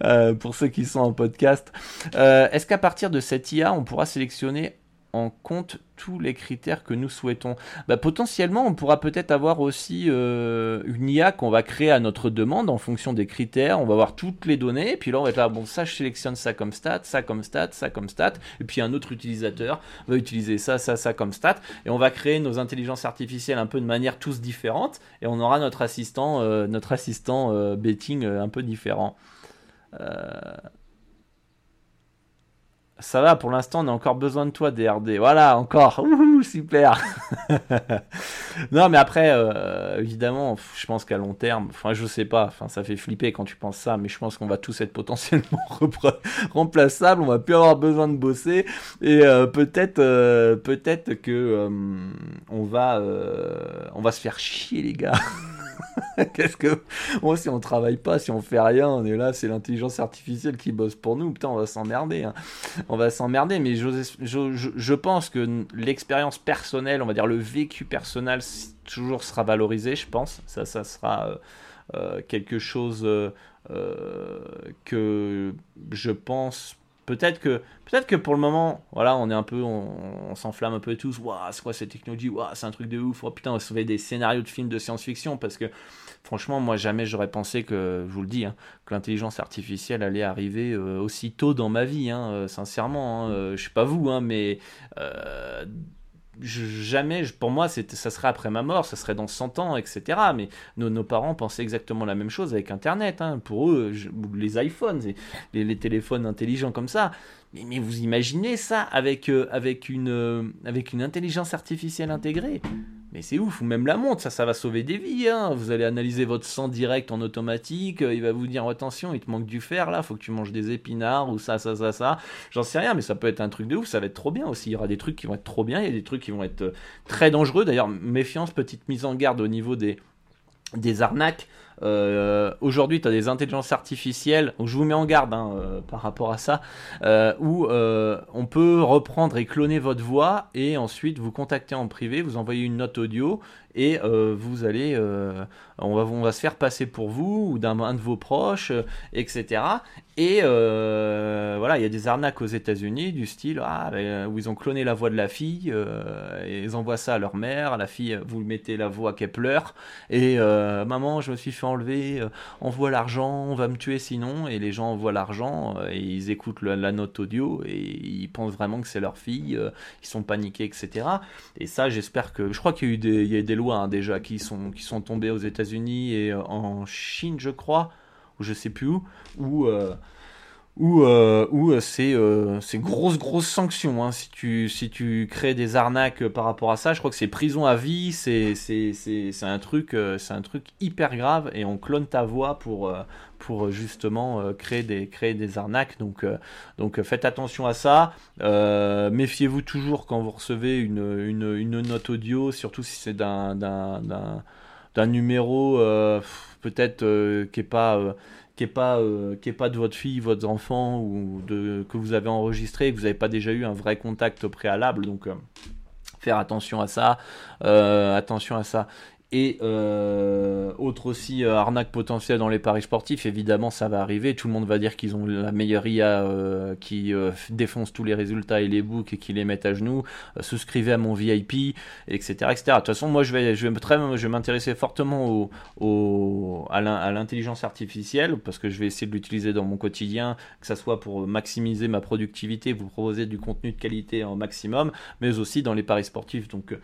Euh, pour ceux qui sont en podcast. Euh, est-ce qu'à partir de cette IA, on pourra sélectionner en compte tous les critères que nous souhaitons. Bah, potentiellement, on pourra peut-être avoir aussi euh, une IA qu'on va créer à notre demande en fonction des critères. On va avoir toutes les données, et puis là, on va être là, bon, ça, je sélectionne ça comme stat, ça comme stat, ça comme stat, et puis un autre utilisateur va utiliser ça, ça, ça comme stat, et on va créer nos intelligences artificielles un peu de manière tous différentes, et on aura notre assistant, euh, notre assistant euh, betting un peu différent. Ça va, pour l'instant, on a encore besoin de toi, DRD. Voilà, encore. Ouh, super. non, mais après, euh, évidemment, je pense qu'à long terme, enfin, je sais pas, enfin, ça fait flipper quand tu penses ça, mais je pense qu'on va tous être potentiellement remplaçables. On va plus avoir besoin de bosser, et euh, peut-être, euh, peut-être que on va, on va se faire chier, les gars. Qu'est-ce que. Moi, si on travaille pas, si on fait rien, on est là, c'est l'intelligence artificielle qui bosse pour nous. Putain, on va s'emmerder. Hein. On va s'emmerder, mais je, pense que l'expérience personnelle, on va dire le vécu personnel, toujours sera valorisé, je pense. Ça, ça sera. Euh, euh, quelque chose euh, que je pense peut-être que peut-être que pour le moment voilà on est un peu on, s'enflamme un peu tous. Waouh c'est quoi cette technologie? Waouh c'est un truc de ouf. Oh, putain on va sauver des scénarios de films de science-fiction. Parce que franchement moi jamais j'aurais pensé que je vous le dis hein, que l'intelligence artificielle allait arriver euh, aussi tôt dans ma vie hein, euh, sincèrement hein, euh, je sais pas vous hein, mais jamais, pour moi, ça serait après ma mort, ça serait dans 100 ans, etc. Mais nos, parents pensaient exactement la même chose avec Internet. Hein. Pour eux, les iPhones, les, téléphones intelligents comme ça. Mais, vous imaginez ça avec, euh, avec, une, euh, avec une intelligence artificielle intégrée c'est ouf, ou même la montre, ça, ça va sauver des vies. Hein. Vous allez analyser votre sang direct en automatique. Euh, il va vous dire attention, il te manque du fer là, faut que tu manges des épinards ou ça, ça, ça, ça. J'en sais rien, mais ça peut être un truc de ouf. Ça va être trop bien aussi. Il y aura des trucs qui vont être trop bien, il y a des trucs qui vont être euh, très dangereux. D'ailleurs, méfiance, petite mise en garde au niveau des, des arnaques. Euh, aujourd'hui, tu as des intelligences artificielles, je vous mets en garde hein, euh, par rapport à ça, euh, où on peut reprendre et cloner votre voix et ensuite vous contacter en privé, vous envoyer une note audio et vous allez, on, va, on va se faire passer pour vous ou d'un de vos proches, etc. Et voilà, il y a des arnaques aux États-Unis du style ah, ben, où ils ont cloné la voix de la fille, et ils envoient ça à leur mère, la fille, vous mettez la voix qu'elle pleure, et maman, je me suis fait enlever, euh, envoie l'argent, on va me tuer sinon, et les gens envoient l'argent, euh, et ils écoutent la note audio, et ils pensent vraiment que c'est leur fille, euh, ils sont paniqués, etc. Et ça, j'espère que... Je crois qu'il y a eu des, il y a des lois hein, déjà qui sont, qui sont tombées aux États-Unis et en Chine, je crois, ou je sais plus où, où ou euh, euh, c'est euh, grosse grosse sanction hein. si tu si tu crées des arnaques par rapport à ça je crois que c'est prison à vie c'est un truc c'est un truc hyper grave et on clone ta voix pour pour justement créer des créer des arnaques donc donc faites attention à ça méfiez-vous toujours quand vous recevez une, une, une note audio surtout si c'est d'un d'un d'un numéro peut-être qui est pas qui pas qui est pas de votre fille, votre enfant ou de que vous avez enregistré, vous n'avez pas déjà eu un vrai contact préalable. Donc faire attention à ça, attention à ça. Et euh, autre aussi euh, arnaque potentielle dans les paris sportifs, évidemment ça va arriver, tout le monde va dire qu'ils ont la meilleure IA euh, qui défonce tous les résultats et les books et qui les met à genoux, souscrivez à mon VIP, etc. etc. De toute façon moi je vais, je vais, très, je vais m'intéresser fortement au, au, à l'intelligence artificielle parce que je vais essayer de l'utiliser dans mon quotidien, que ce soit pour maximiser ma productivité, vous proposer du contenu de qualité en maximum, mais aussi dans les paris sportifs. Donc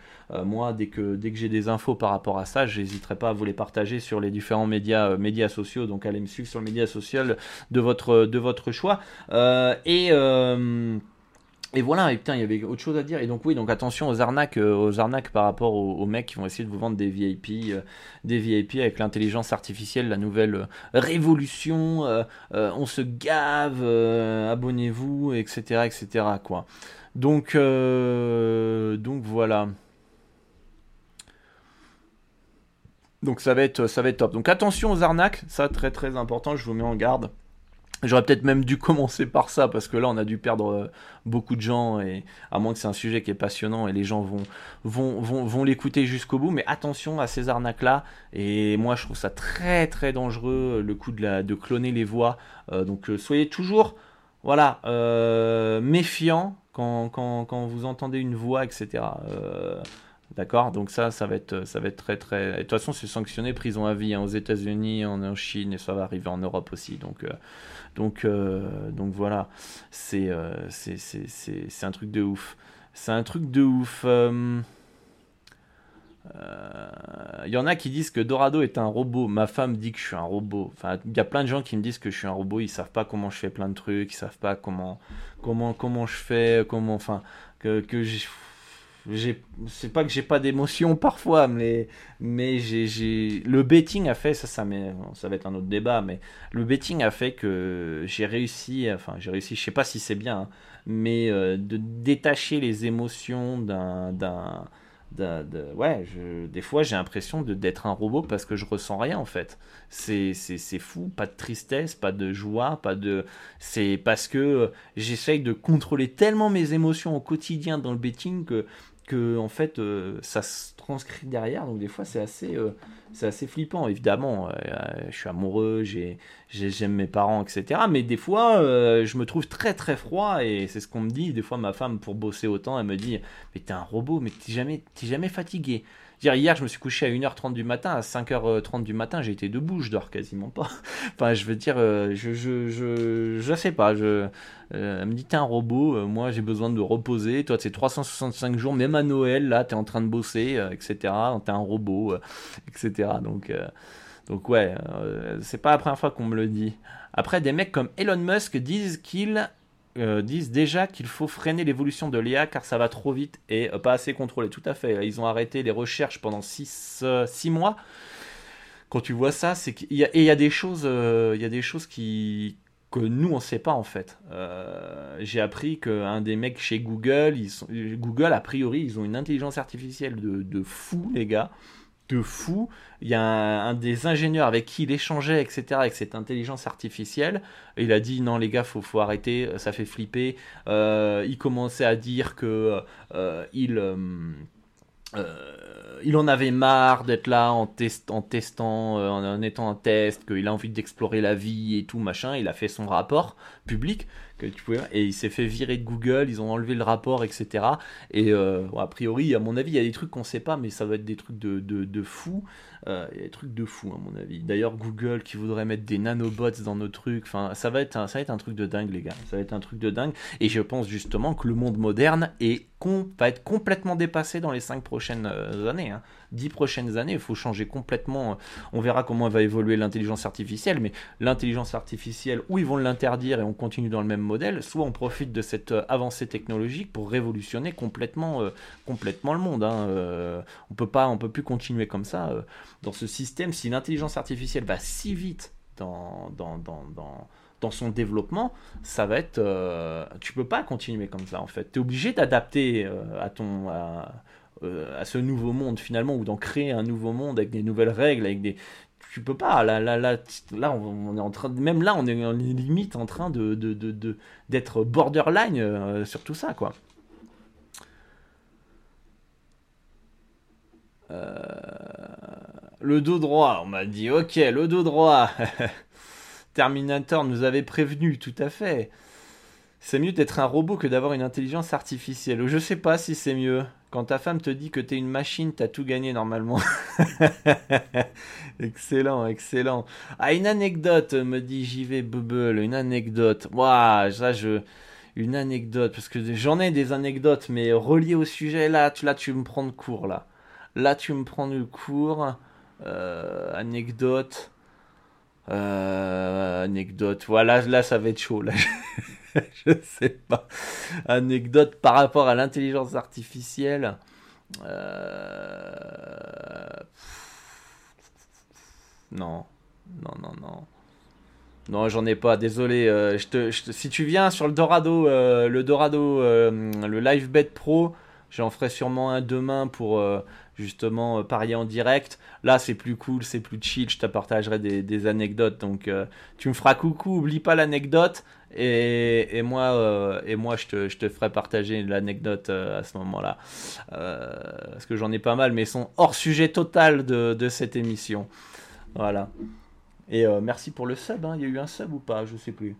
moi dès que, dès que j'ai des infos par rapport à ça, j'hésiterai pas à vous les partager sur les différents médias, euh, médias sociaux. Donc allez me suivre sur le média social de votre, de votre choix. Euh, et euh, et voilà, et putain, il y avait autre chose à dire. Et donc oui, donc attention aux arnaques, aux arnaques par rapport aux, mecs qui vont essayer de vous vendre des VIP, des VIP avec l'intelligence artificielle, la nouvelle révolution. on se gave, abonnez-vous, etc., etc. Quoi. Donc, donc voilà. Donc ça va être, ça va être top. Donc attention aux arnaques, ça très très important, je vous mets en garde. J'aurais peut-être même dû commencer par ça parce que là on a dû perdre euh, beaucoup de gens et à moins que c'est un sujet qui est passionnant et les gens vont vont, vont, l'écouter jusqu'au bout. Mais attention à ces arnaques là et moi je trouve ça très très dangereux le coup de, la, de cloner les voix. Euh, donc euh, soyez toujours voilà méfiant quand, quand, quand, vous entendez une voix etc. D'accord? Donc ça, ça va être, ça va être très très. de toute façon, c'est sanctionné, prison à vie hein, aux États-Unis, en, Chine, et ça va arriver en Europe aussi. Donc, euh, donc, euh, donc voilà, c'est, euh, c'est, c'est, un truc de ouf. C'est un truc de ouf. Il y en a qui disent que Dorado est un robot. Ma femme dit que je suis un robot. Enfin, il y a plein de gens qui me disent que je suis un robot. Ils savent pas comment je fais plein de trucs. Ils savent pas comment, comment, comment je fais. Comment, enfin, que, que c'est pas que j'ai pas d'émotion parfois, mais, mais j'ai, le betting a fait, ça, ça, ça va être un autre débat, mais le betting a fait que j'ai réussi, enfin, j'ai réussi, je sais pas si c'est bien, hein, mais euh, de détacher les émotions d'un, ouais, je, des fois j'ai l'impression d'être un robot parce que je ressens rien en fait. C'est fou, pas de tristesse, pas de joie, pas de. C'est parce que j'essaye de contrôler tellement mes émotions au quotidien dans le betting que que en fait euh, ça se transcrit derrière donc des fois c'est assez euh, c'est assez flippant. Évidemment euh, je suis amoureux j'ai j'aime mes parents etc mais des fois je me trouve très très froid et c'est ce qu'on me dit. Des fois ma femme pour bosser autant elle me dit mais t'es un robot mais t'es jamais t'es jamais fatigué hier, je me suis couché à 1h30 du matin, à 5h30 du matin, j'ai été debout, je dors quasiment pas. enfin, je veux dire, euh, je, je, sais pas, je, euh, elle me dit, t'es un robot, euh, moi j'ai besoin de reposer, toi c'est 365 jours, même à Noël, là, t'es en train de bosser, etc. T'es un robot, etc. Donc, donc ouais, c'est pas la première fois qu'on me le dit. Après, des mecs comme Elon Musk disent qu'il euh, disent déjà qu'il faut freiner l'évolution de l'IA car ça va trop vite et euh, pas assez contrôlé. Tout à fait. Ils ont arrêté les recherches pendant 6 euh, mois. Quand tu vois ça, c'est qu'il y a, il y a des choses, il y a des choses qui, que nous on sait pas en fait. J'ai appris qu'un des mecs chez Google, Google a priori ils ont une intelligence artificielle de, de fou les gars de fou. Il y a un, des ingénieurs avec qui il échangeait, etc., avec cette intelligence artificielle. il a dit non les gars, faut, faut arrêter, ça fait flipper. Euh, il commençait à dire que euh, il euh, il en avait marre d'être là en, test, en testant, en, étant en test, qu'il a envie d'explorer la vie et tout machin. Il a fait son rapport public que tu pouvais, et il s'est fait virer de Google. Ils ont enlevé le rapport, etc. Et a priori, à mon avis, il y a des trucs qu'on sait pas, mais ça va être des trucs de, de, de fou. Euh, il y a des trucs de fou à mon avis. D'ailleurs, Google qui voudrait mettre des nanobots dans nos trucs, enfin, ça va être un, ça va être un truc de dingue, les gars. Ça va être un truc de dingue. Et je pense justement que le monde moderne est va être complètement dépassé dans les 5 prochaines euh, années. Hein. 10 prochaines années, il faut changer complètement. On verra comment va évoluer l'intelligence artificielle, mais l'intelligence artificielle, où ils vont l'interdire et on continue dans le même modèle, soit on profite de cette euh, avancée technologique pour révolutionner complètement, complètement le monde. Hein. on peut pas, on peut plus continuer comme ça dans ce système, si l'intelligence artificielle va si vite dans, dans, dans, dans, son développement, ça va être... Euh, tu peux pas continuer comme ça en fait. Tu es obligé d'adapter euh, à ton... ce nouveau monde finalement, ou d'en créer un nouveau monde avec des nouvelles règles, avec des, tu peux pas. Là, là, là, là, on est en train, même là, on est limite en train de, d'être borderline sur tout ça, quoi. le dos droit, on m'a dit, ok, le dos droit. Terminator nous avait prévenu, tout à fait. C'est mieux d'être un robot que d'avoir une intelligence artificielle. Je sais pas si c'est mieux. Quand ta femme te dit que t'es une machine, t'as tout gagné normalement. excellent, excellent. Ah, une anecdote, me dit JV Bubble, une anecdote. Waouh, ça je. Une anecdote, parce que j'en ai des anecdotes, mais reliées au sujet, là, tu, là, tu me prends de cours, là. Là, tu me prends de cours. Euh, anecdote. Euh, anecdote. Voilà, là, ça va être chaud. Là. je sais pas. Anecdote par rapport à l'intelligence artificielle. Euh, non, non, non, non. Non, j'en ai pas. Désolé. Euh, si tu viens sur le Dorado, le Dorado, le Live Bet Pro, j'en ferai sûrement un demain pour justement parier en direct. Là, c'est plus cool, c'est plus chill. Je te partagerai des, anecdotes. Donc, tu me feras coucou. Oublie pas l'anecdote. Et, moi, euh, et moi je, te, je te ferai partager l'anecdote euh, à ce moment-là. Euh, parce que j'en ai pas mal, mais ils sont hors sujet total de, de cette émission. Voilà. Et merci pour le sub. Hein. Il y a eu un sub ou pas? Je sais plus.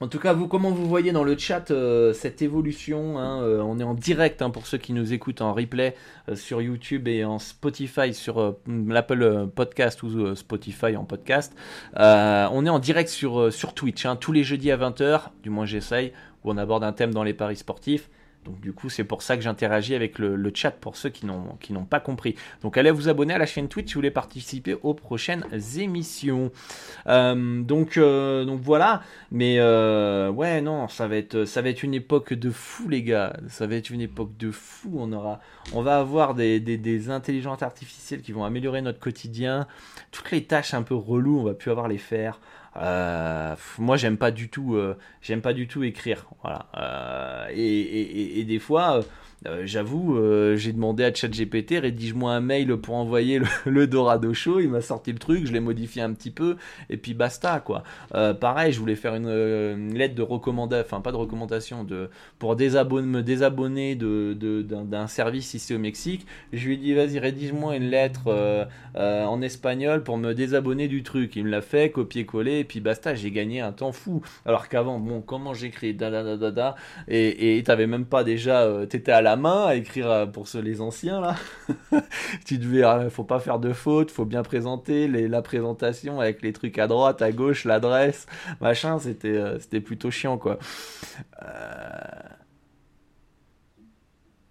En tout cas, vous, comment vous voyez dans le chat euh, cette évolution hein, euh, On est en direct hein, pour ceux qui nous écoutent en replay euh, sur YouTube et en Spotify sur l'Apple Podcast ou Spotify en podcast. on est en direct sur, sur Twitch hein, tous les jeudis à 20h, du moins j'essaye, où on aborde un thème dans les paris sportifs. Donc du coup, c'est pour ça que j'interagis avec le, chat pour ceux qui n'ont pas compris. Donc allez vous abonner à la chaîne Twitch si vous voulez participer aux prochaines émissions. Euh, donc euh, donc voilà. Mais euh, ouais non, ça va être ça va être une époque de fou les gars. Ça va être une époque de fou. On aura on va avoir des, des, des intelligences artificielles qui vont améliorer notre quotidien. Toutes les tâches un peu reloues, on va plus avoir les faire. Euh, moi, j'aime pas du tout, euh, j'aime pas du tout écrire. Voilà. Euh, et, et, et, des fois, euh, j'avoue, euh, j'ai demandé à ChatGPT, rédige-moi un mail pour envoyer le, Dorado Show. Il m'a sorti le truc, je l'ai modifié un petit peu, et puis basta, quoi. Euh, pareil, je voulais faire une, lettre de recommandation, enfin pas de recommandation, de, pour désabonner, me désabonner d'un service ici au Mexique. Je lui ai dit, vas-y, rédige-moi une lettre en espagnol pour me désabonner du truc. Il me l'a fait, copier-coller, et puis basta, j'ai gagné un temps fou. Alors qu'avant, bon, comment j'écris, da da da et t'avais même pas déjà, t'étais la main à écrire euh, pour ceux les anciens là. tu devais, euh, faut pas faire de fautes, faut bien présenter les, la présentation avec les trucs à droite, à gauche, l'adresse, machin. C'était, euh, c'était plutôt chiant quoi.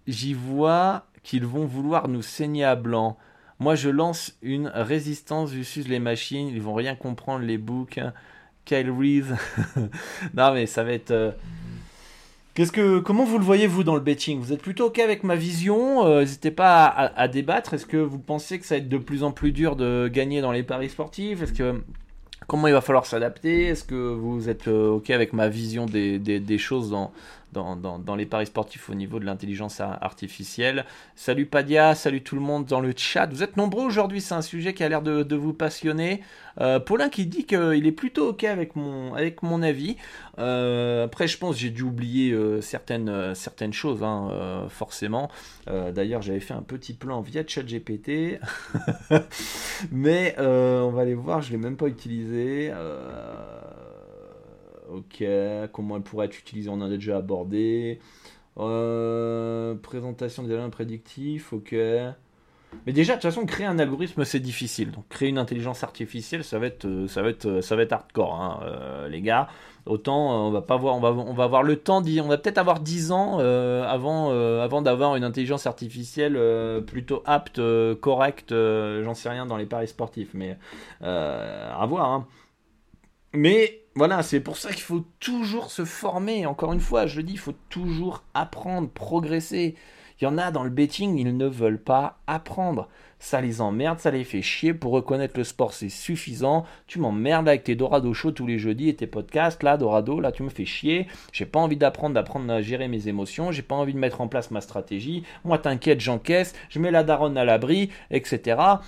J'y vois qu'ils vont vouloir nous saigner à blanc. Moi, je lance une résistance versus les machines. Ils vont rien comprendre les books. Kyle Reese. non, mais ça va être. Comment vous le voyez vous dans le betting? Vous êtes plutôt ok avec ma vision euh, N'hésitez pas à, débattre. Est-ce que vous pensez que ça va être de plus en plus dur de gagner dans les paris sportifs? Est-ce que comment il va falloir s'adapter? Est-ce que vous êtes euh, ok avec ma vision des choses dans, dans, les paris sportifs au niveau de l'intelligence artificielle. Salut Padia, salut tout le monde dans le chat. Vous êtes nombreux aujourd'hui, c'est un sujet qui a l'air de, vous passionner. Euh, Paulin qui dit qu'il est plutôt ok avec mon, avec mon avis. Euh, après, je pense j'ai dû oublier euh, certaines, euh, certaines choses, hein, euh, forcément. D'ailleurs, j'avais fait un petit plan via ChatGPT. Mais on va aller voir, je ne l'ai même pas utilisé. Ok, comment elle pourrait être utilisée, on en a déjà abordé. Euh, présentation des éléments prédictifs, ok. Mais déjà, de toute façon, créer un algorithme, c'est difficile. Donc, créer une intelligence artificielle, ça va être, euh, ça va être, euh, ça va être hardcore, hein, les gars. Autant, on va pas voir, on va, on va avoir le temps, on va peut-être avoir 10 ans avant, avant d'avoir une intelligence artificielle plutôt apte, correcte, j'en sais rien dans les paris sportifs, mais à voir. Hein. Mais voilà, c'est pour ça qu'il faut toujours se former. Encore une fois, je dis, il faut toujours apprendre, progresser. Il y en a dans le betting, ils ne veulent pas apprendre. Ça les emmerde, ça les fait chier. Pour reconnaître le sport, c'est suffisant. Tu m'emmerdes avec tes Dorado Show tous les jeudis et tes podcasts. Là, Dorado, là, tu me fais chier. J'ai pas envie d'apprendre, d'apprendre à gérer mes émotions. J'ai pas envie de mettre en place ma stratégie. Moi, t'inquiète, j'encaisse. Je mets la daronne à l'abri, etc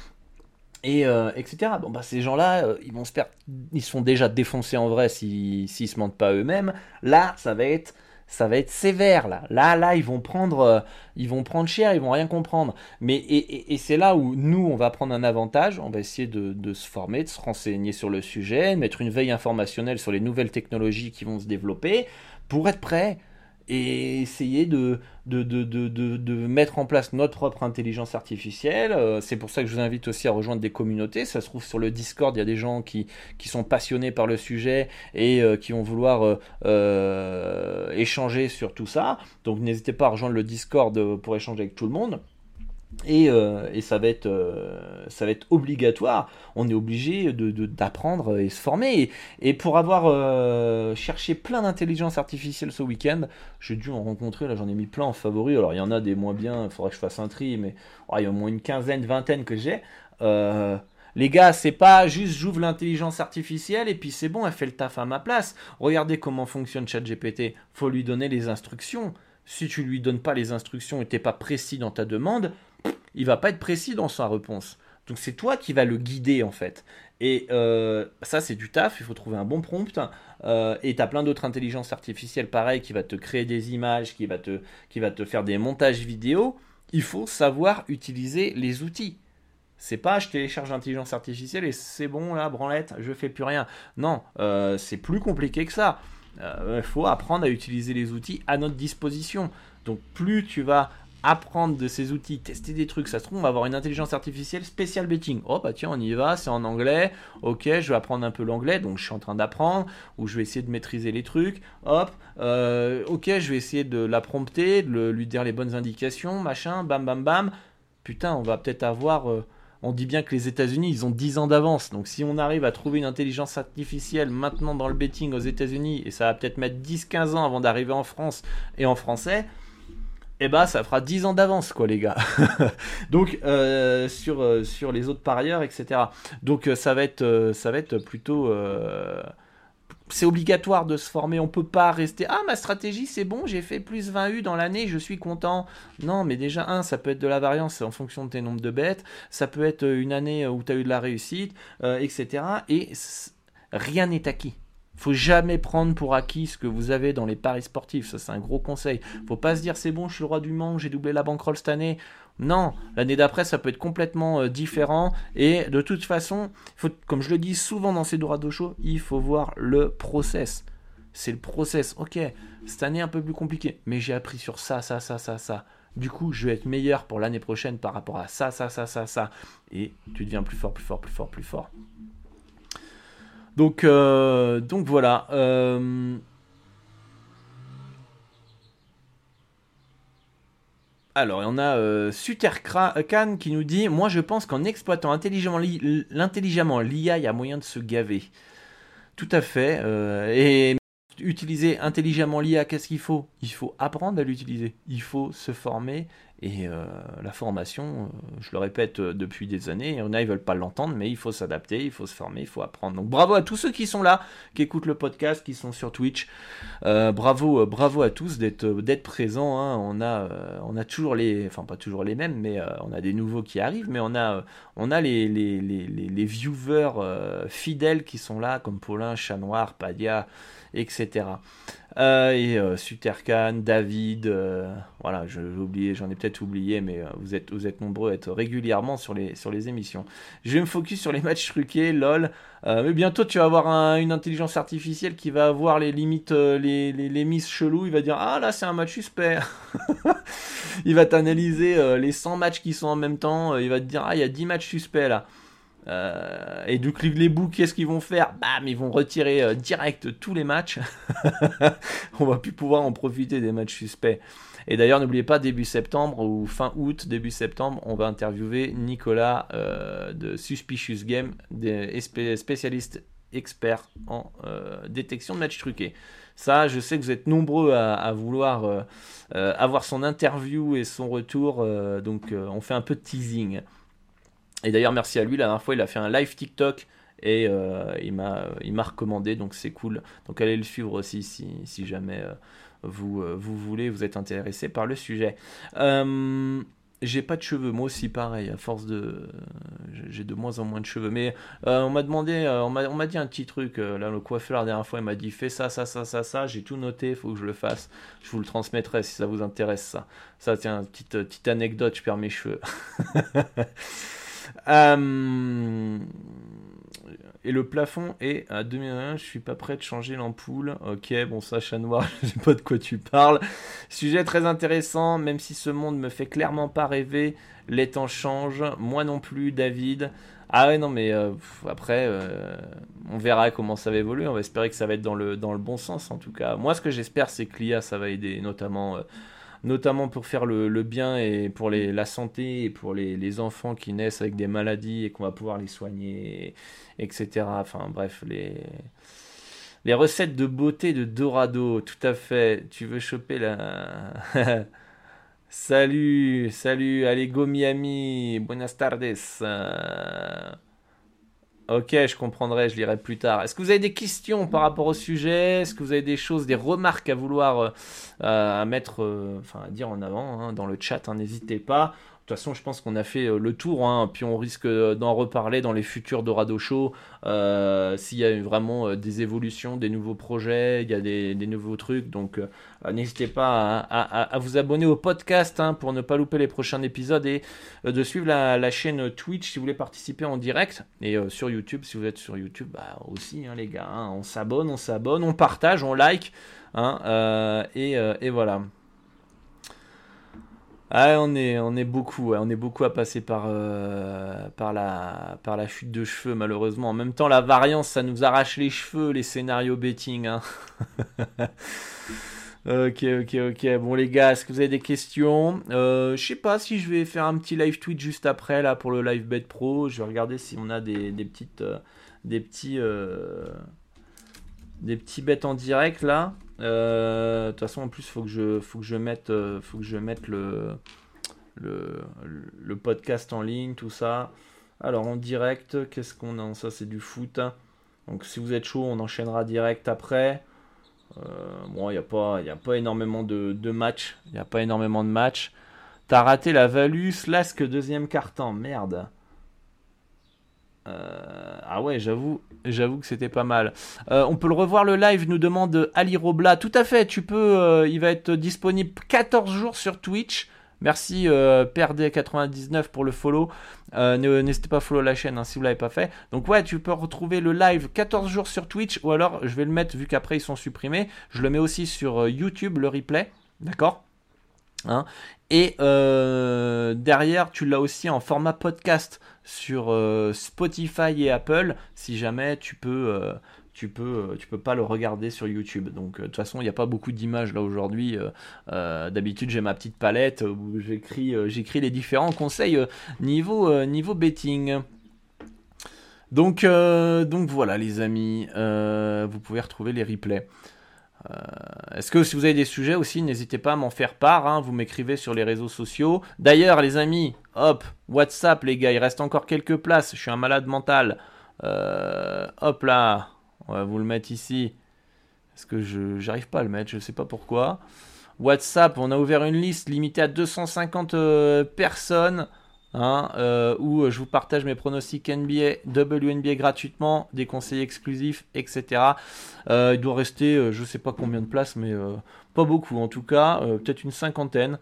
et euh, etc. Bon bah ces gens-là, euh, ils vont se faire, ils se font déjà défoncer en vrai s'ils si, se mentent pas eux-mêmes. Là, ça va être, ça va être sévère là. Là, là, ils vont prendre, euh, ils vont prendre cher, ils vont rien comprendre. Mais et, et, c'est là où nous, on va prendre un avantage. On va essayer de, de, se former, de se renseigner sur le sujet, mettre une veille informationnelle sur les nouvelles technologies qui vont se développer pour être prêt et essayer de, de, de, de, mettre en place notre propre intelligence artificielle. Euh, c'est pour ça que je vous invite aussi à rejoindre des communautés. Ça se trouve sur le Discord, il y a des gens qui, qui sont passionnés par le sujet et euh, qui vont vouloir euh, échanger sur tout ça. Donc n'hésitez pas à rejoindre le Discord pour échanger avec tout le monde. Euh, et, ça, va être, euh, ça va être obligatoire. On est obligé d'apprendre de, et se former. Et, pour avoir euh, cherché plein d'intelligence artificielle ce week-end, j'ai dû en rencontrer, là j'en ai mis plein en favori. Alors il y en a des moins bien, il faudrait que je fasse un tri, mais oh, il y a au moins une quinzaine, vingtaine que j'ai. les gars, c'est pas juste j'ouvre l'intelligence artificielle et puis c'est bon, elle fait le taf à ma place. Regardez comment fonctionne ChatGPT. Faut lui donner les instructions. Si tu lui donnes pas les instructions et t'es pas précis dans ta demande, il va pas être précis dans sa réponse. Donc c'est toi qui vas le guider en fait. Et euh, ça c'est du taf, il faut trouver un bon prompt. Euh, et tu as plein d'autres intelligences artificielles pareilles qui va te créer des images, qui va te, qui va te faire des montages vidéo. Il faut savoir utiliser les outils. C'est pas je télécharge l'intelligence artificielle et c'est bon là, branlette, je fais plus rien. Non, euh, c'est plus compliqué que ça. Il faut apprendre à utiliser les outils à notre disposition. Donc plus tu vas apprendre de ces outils, tester des trucs. Ça se trouve, on va avoir une intelligence artificielle spéciale betting. Oh bah tiens, on y va, c'est en anglais. Ok, je vais apprendre un peu l'anglais, donc je suis en train d'apprendre, ou je vais essayer de maîtriser les trucs. Hop, euh, ok, je vais essayer de la prompter, de lui dire les bonnes indications, machin, bam bam bam. Putain, on va peut-être avoir. Euh, on dit bien que les États-Unis, ils ont 10 ans d'avance. Donc si on arrive à trouver une intelligence artificielle maintenant dans le betting aux États-Unis, et ça va peut-être mettre 10-15 ans avant d'arriver en France et en français, eh bah ça fera 10 ans d'avance quoi les gars. Donc euh, sur, euh, sur les autres parieurs, etc. Donc euh, ça va être ça va être plutôt c'est obligatoire de se former, on peut pas rester ah ma stratégie c'est bon, j'ai fait plus 20 U dans l'année, je suis content. Non, mais déjà un, ça peut être de la variance en fonction de tes nombres de bêtes, ça peut être une année où tu as eu de la réussite, etc. Et rien n'est acquis faut jamais prendre pour acquis ce que vous avez dans les paris sportifs. Ça, c'est un gros conseil. Faut pas se dire c'est bon, je suis le roi du monde, j'ai doublé la bankroll cette année. Non, l'année d'après, ça peut être complètement euh, différent. Et de toute façon, comme je le dis souvent dans ces Dorado Show, il faut voir le process. C'est le process. Ok, cette année un peu plus compliqué, mais j'ai appris sur ça, ça, ça, ça, ça. Du coup, je vais être meilleur pour l'année prochaine par rapport à ça, ça, ça, ça, ça. Et tu deviens plus fort, plus fort, plus fort, plus fort. Donc, euh, donc voilà. Euh, alors, on a euh, Suterkan qui nous dit Moi, je pense qu'en exploitant intelligemment l'IA, il y a moyen de se gaver. Tout à fait. et utiliser intelligemment l'IA, qu'est-ce qu'il faut? Il faut apprendre à l'utiliser. Il faut se former et euh, la formation, euh, je le répète euh, depuis des années, il y en a, ils veulent pas l'entendre, mais il faut s'adapter, il faut se former, il faut apprendre. Donc bravo à tous ceux qui sont là, qui écoutent le podcast, qui sont sur Twitch. bravo, bravo à tous d'être présents. Hein. On a on a toujours les, enfin pas toujours les mêmes, mais on a des nouveaux qui arrivent, mais on a on a les, les viewers fidèles qui sont là, comme Paulin, Chat Noir, Padia etc. Euh, et euh, Suterkan, David, euh, voilà, j'ai oublié, j'en ai peut-être oublié, mais vous êtes, vous êtes nombreux à être régulièrement sur les, émissions. Je vais me focus sur les matchs truqués, lol. mais bientôt, tu vas avoir une intelligence artificielle qui va avoir les limites, les, les, les miss chelous. Il va dire Ah là, c'est un match suspect. il va t'analyser les 100 matchs qui sont en même temps. il va te dire Ah, il y a 10 matchs suspects là. Euh, et du clic les bouts, qu'est-ce qu'ils vont faire? Bam, ils vont retirer euh, direct tous les matchs. on va plus pouvoir en profiter des matchs suspects. Et d'ailleurs, n'oubliez pas, début septembre ou fin août, début septembre, on va interviewer Nicolas euh, de Suspicious Game, spécialiste expert en détection de matchs truqués. Ça, je sais que vous êtes nombreux à, vouloir avoir son interview et son retour, donc on fait un peu de teasing. Et d'ailleurs, merci à lui, la dernière fois, il a fait un live TikTok et il m'a recommandé, donc c'est cool. Donc allez le suivre aussi si, si jamais vous, euh, vous voulez, vous êtes intéressé par le sujet. Euh, j'ai pas de cheveux, moi aussi pareil, à force de... J'ai de moins en moins de cheveux. Mais euh, on m'a demandé, on m'a dit un petit truc, là le coiffeur la dernière fois il m'a dit fais ça, ça, ça, ça, ça, j'ai tout noté, il faut que je le fasse. Je vous le transmettrai si ça vous intéresse ça. Ça tiens, petite, petite anecdote, je perds mes cheveux. Et le plafond est à 2001. Je suis pas prêt de changer l'ampoule. Ok, bon, ça, chat noir, je sais pas de quoi tu parles. Sujet très intéressant, même si ce monde me fait clairement pas rêver. Les temps changent. Moi non plus, David. Ah ouais, non, mais euh, après, euh, on verra comment ça va évoluer. On va espérer que ça va être dans le, dans le bon sens, en tout cas. Moi, ce que j'espère, c'est que l'IA, ça va aider, notamment. Euh, notamment pour faire le, bien et pour la santé et pour les, enfants qui naissent avec des maladies et qu'on va pouvoir les soigner, etc. Enfin bref, les, les recettes de beauté de Dorado, tout à fait. Tu veux choper la... salut, salut, allez go Miami, buenas tardes. Ok, je comprendrai, je lirai plus tard. Est-ce que vous avez des questions par rapport au sujet? Est-ce que vous avez des choses, des remarques à vouloir euh, mettre, euh, enfin à dire en avant hein, dans le chat? Hein, N'hésitez pas. De toute façon, je pense qu'on a fait euh, le tour, hein, puis on risque d'en reparler dans les futurs Dorado Show. Euh, S'il y a vraiment euh, des évolutions, des nouveaux projets, il y a des, nouveaux trucs. Donc euh, n'hésitez pas à, vous abonner au podcast hein, pour ne pas louper les prochains épisodes et de suivre la, chaîne Twitch si vous voulez participer en direct. Et sur YouTube, si vous êtes sur YouTube, bah, aussi hein, les gars, on s'abonne, on s'abonne, on partage, on like. et voilà. Ah, on est, on est beaucoup, on est beaucoup à passer par, euh, par, la, chute de cheveux, malheureusement. En même temps, la variance, ça nous arrache les cheveux, les scénarios betting. Hein. ok, ok, ok. Bon, les gars, est-ce que vous avez des questions? Euh, Je sais pas si je vais faire un petit live tweet juste après, là, pour le live bet pro. Je vais regarder si on a des, petites. Euh, des petits. Des petits bêtes en direct, là. Euh, de toute façon, en plus, faut que je, faut que je mette, euh, le, le, podcast en ligne, tout ça. Alors en direct, qu'est-ce qu'on a? Ça, c'est du foot. Donc si vous êtes chaud, on enchaînera direct après. Euh, bon, il n'y a, pas, a pas énormément de, de matchs. Il n'y a pas énormément de matchs. T'as raté la Valus, Lask deuxième carton. Merde. Euh, ah ouais, j'avoue, j'avoue que c'était pas mal. Euh, on peut le revoir le live, nous demande Ali Robla. Tout à fait, tu peux. Euh, il va être disponible 14 jours sur Twitch. Merci PRD99 pour le follow. N'hésitez pas à follow la chaîne hein, si vous l'avez pas fait. Donc ouais, tu peux retrouver le live 14 jours sur Twitch ou alors je vais le mettre vu qu'après ils sont supprimés. Je le mets aussi sur YouTube le replay, d'accord? Hein? Et derrière, tu l'as aussi en format podcast sur euh, Spotify et Apple si jamais tu peux euh, tu peux, euh, tu peux pas le regarder sur YouTube. Donc de toute façon, il n'y a pas beaucoup d'images là aujourd'hui. D'habitude, j'ai ma petite palette où j'écris, j'écris les différents conseils niveau, niveau betting. Donc, donc voilà les amis, vous pouvez retrouver les replays. Est-ce que si vous avez des sujets aussi, n'hésitez pas à m'en faire part. Hein, vous m'écrivez sur les réseaux sociaux. D'ailleurs, les amis, hop, WhatsApp, les gars, il reste encore quelques places. Je suis un malade mental. Euh, hop là, on va vous le mettre ici. Est-ce que je j'arrive pas à le mettre Je sais pas pourquoi. WhatsApp, on a ouvert une liste limitée à 250 euh, personnes. Hein, euh, où je vous partage mes pronostics NBA, WNBA gratuitement, des conseils exclusifs, etc. Il doit rester, je sais pas combien de places, mais pas beaucoup en tout cas, peut-être une cinquantaine,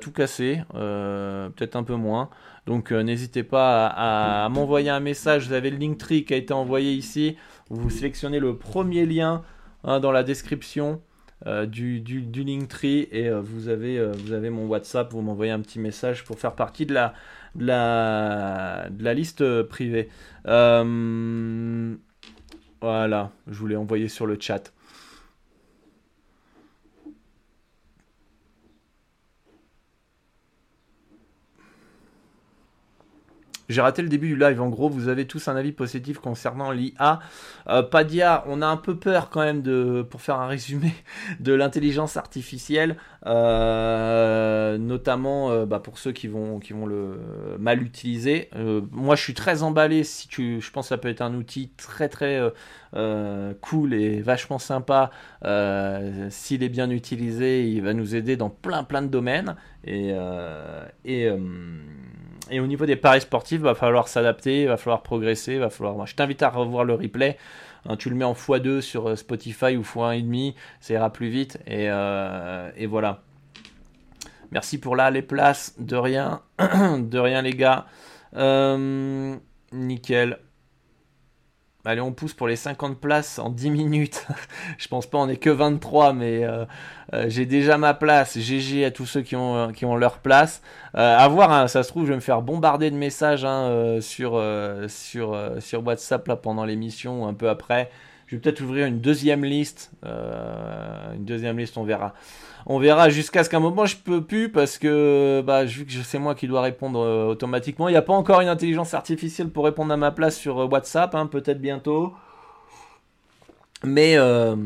tout cassé, peut-être un peu moins. Donc n'hésitez pas à, m'envoyer un message. Vous avez le Linktree qui a été envoyé ici. Vous sélectionnez le premier lien hein, dans la description. du, du, du, Linktree et vous, avez, mon WhatsApp, vous m'envoyez un petit message pour faire partie de la, de la, de la liste privée. Euh, voilà, je vous l'ai envoyé sur le chat. J'ai raté le début du live. En gros, vous avez tous un avis positif concernant l'IA. Euh, Padia, on a un peu peur quand même de, pour faire un résumé, de l'intelligence artificielle, euh, notamment euh, bah, pour ceux qui vont, qui vont le mal utiliser. moi, je suis très emballé. Si tu, je pense que ça peut être un outil très très cool et vachement sympa. S'il est bien utilisé, il va nous aider dans plein plein de domaines. Et, et et au niveau des paris sportifs, il va falloir s'adapter, il va falloir progresser, va falloir. Je t'invite à revoir le replay. Hein, tu le mets en x2 sur euh, Spotify ou x1,5, ça ira plus vite. Et, euh, et voilà. Merci pour là les places. De rien. de rien, les gars. Euh, nickel. Allez, on pousse pour les 50 places en 10 minutes. je pense pas, on est que 23, mais euh, euh, j'ai déjà ma place. GG à tous ceux qui ont, euh, qui ont leur place. à voir, hein, ça se trouve, je vais me faire bombarder de messages hein, sur, sur, sur WhatsApp pendant l'émission ou un peu après. Je vais peut-être ouvrir une deuxième liste. une deuxième liste, on verra on verra jusqu'à ce qu'un moment je peux plus parce que bah, vu que c'est moi qui dois répondre euh, automatiquement, il n'y a pas encore une intelligence artificielle pour répondre à ma place sur euh, WhatsApp, hein, peut-être bientôt. Mais euh,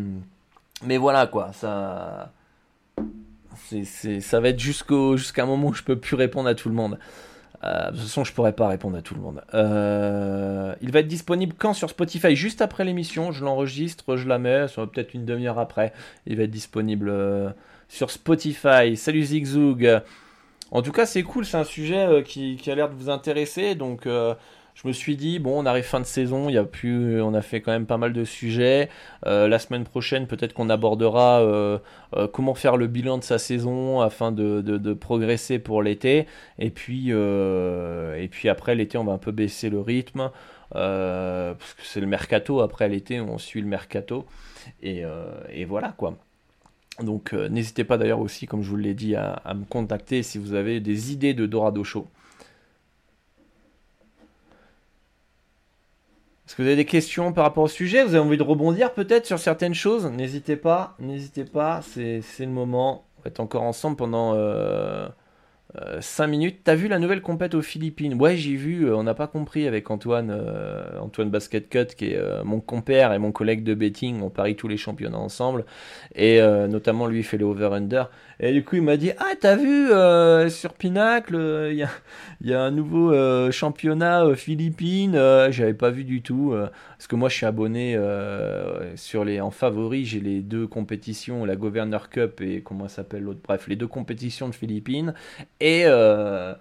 mais voilà quoi, ça ça va être jusqu'au jusqu'à un moment où je peux plus répondre à tout le monde. De toute façon, je pourrais pas répondre à tout le monde. il va être disponible quand sur Spotify? Juste après l'émission, je l'enregistre, je la mets, ça va peut-être une demi-heure après. Il va être disponible sur Spotify. Salut Zigzug. En tout cas, c'est cool, c'est un sujet euh, qui, a l'air de vous intéresser. Donc, euh, je me suis dit, bon, on arrive fin de saison, y a plus, on a fait quand même pas mal de sujets. Euh, la semaine prochaine, peut-être qu'on abordera comment faire le bilan de sa saison afin de, progresser pour l'été. Et puis, et puis après l'été, on va un peu baisser le rythme. parce que c'est le mercato, après l'été, on suit le mercato. et voilà quoi. Donc euh, n'hésitez pas d'ailleurs aussi, comme je vous l'ai dit, à, me contacter si vous avez des idées de Dorado Show. Est-ce que vous avez des questions par rapport au sujet? Vous avez envie de rebondir peut-être sur certaines choses? N'hésitez pas, n'hésitez pas, c'est le moment. On va être encore ensemble pendant euh, 5 euh, minutes. T'as vu la nouvelle compète aux Philippines? Ouais, j'ai vu. Euh, on n'a pas compris avec Antoine, euh, Antoine Basket Cut, qui est mon compère et mon collègue de betting. On parie tous les championnats ensemble. Et notamment, lui, il fait les over-under. Et du coup, il m'a dit Ah, t'as vu sur Pinacle, il y, a, un nouveau championnat Philippines. J'avais pas vu du tout. parce que moi, je suis abonné sur les, en favori. J'ai les deux compétitions, la Governor Cup et comment s'appelle l'autre Bref, les deux compétitions de Philippines. Et, euh,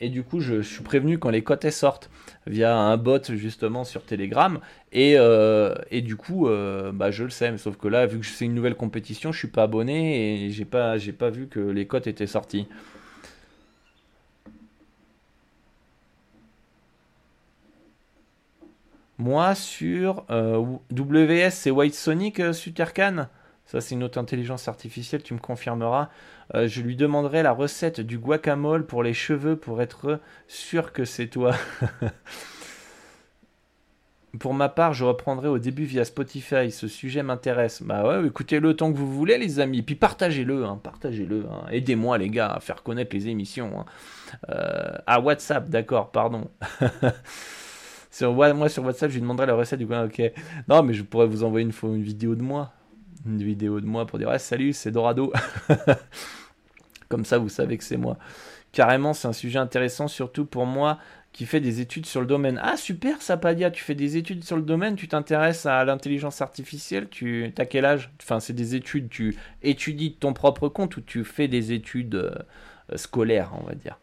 et du coup, je, suis prévenu quand les cotes sortent via un bot justement sur Telegram. Et, euh, et du coup, euh, bah, je le sais. sauf que là, vu que c'est une nouvelle compétition, je suis pas abonné et j'ai pas, j'ai pas vu que les cotes étaient sorties. Moi, sur WS, c'est White Sonic, Sutercan. Ça, c'est une autre intelligence artificielle, tu me confirmeras. Euh, je lui demanderai la recette du guacamole pour les cheveux pour être sûr que c'est toi. pour ma part, je reprendrai au début via Spotify. Ce sujet m'intéresse. Bah ouais, écoutez le temps que vous voulez, les amis. Puis partagez-le, hein, partagez-le. Hein. Aidez-moi, les gars, à faire connaître les émissions. Hein. Euh, à WhatsApp, d'accord, pardon. sur, moi, sur WhatsApp, je lui demanderai la recette du guacamole. Ok. Non, mais je pourrais vous envoyer une, une vidéo de moi une vidéo de moi pour dire salut, c'est Dorado. Comme ça, vous savez que c'est moi. Carrément, c'est un sujet intéressant, surtout pour moi qui fais des études sur le domaine. Ah, super, Sapadia, tu fais des études sur le domaine, tu t'intéresses à l'intelligence artificielle, tu as quel âge? Enfin, c'est des études, tu étudies de ton propre compte ou tu fais des études euh, scolaires, on va dire?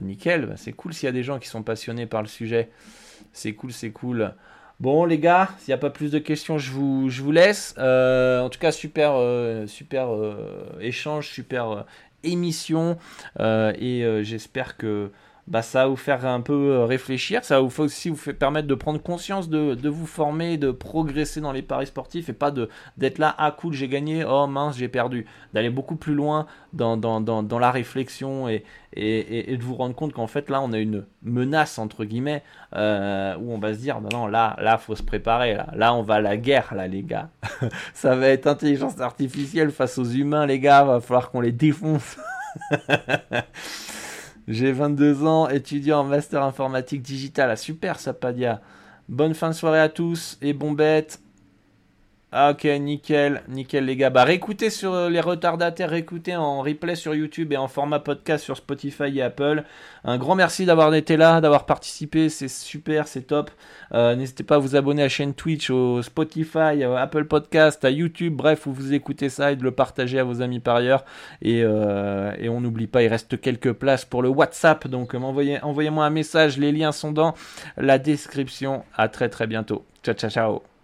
Nickel, bah, c'est cool s'il y a des gens qui sont passionnés par le sujet. C'est cool, c'est cool. Bon les gars, s'il n'y a pas plus de questions, je vous, je vous laisse. Euh, en tout cas, super, euh, super euh, échange, super émission. et j'espère que bah, ça va vous faire un peu euh, réfléchir, ça va vous aussi vous fait permettre de prendre conscience de, de, vous former, de progresser dans les paris sportifs et pas d'être là, ah cool, j'ai gagné, oh mince, j'ai perdu. D'aller beaucoup plus loin dans, dans, dans, dans la réflexion et, et, et, de vous rendre compte qu'en fait là, on a une menace, entre guillemets, euh, où on va se dire, bah non, là, là, faut se préparer, là, là, on va à la guerre, là, les gars. ça va être intelligence artificielle face aux humains, les gars, va falloir qu'on les défonce. J'ai 22 ans, étudiant en master informatique digital. Ah, super, ça, Padia. Bonne fin de soirée à tous et bon bête. Ah, ok, nickel, nickel les gars. Bah réécoutez sur euh, les retardataires, réécoutez en replay sur YouTube et en format podcast sur Spotify et Apple. Un grand merci d'avoir été là, d'avoir participé, c'est super, c'est top. Euh, n'hésitez pas à vous abonner à la chaîne Twitch, au Spotify, Apple Podcast, à YouTube, bref, où vous écoutez ça et de le partager à vos amis par ailleurs. Et, euh, et on n'oublie pas, il reste quelques places pour le WhatsApp, donc envoyez, envoyez-moi un message, les liens sont dans la description. À très très bientôt. Ciao ciao ciao.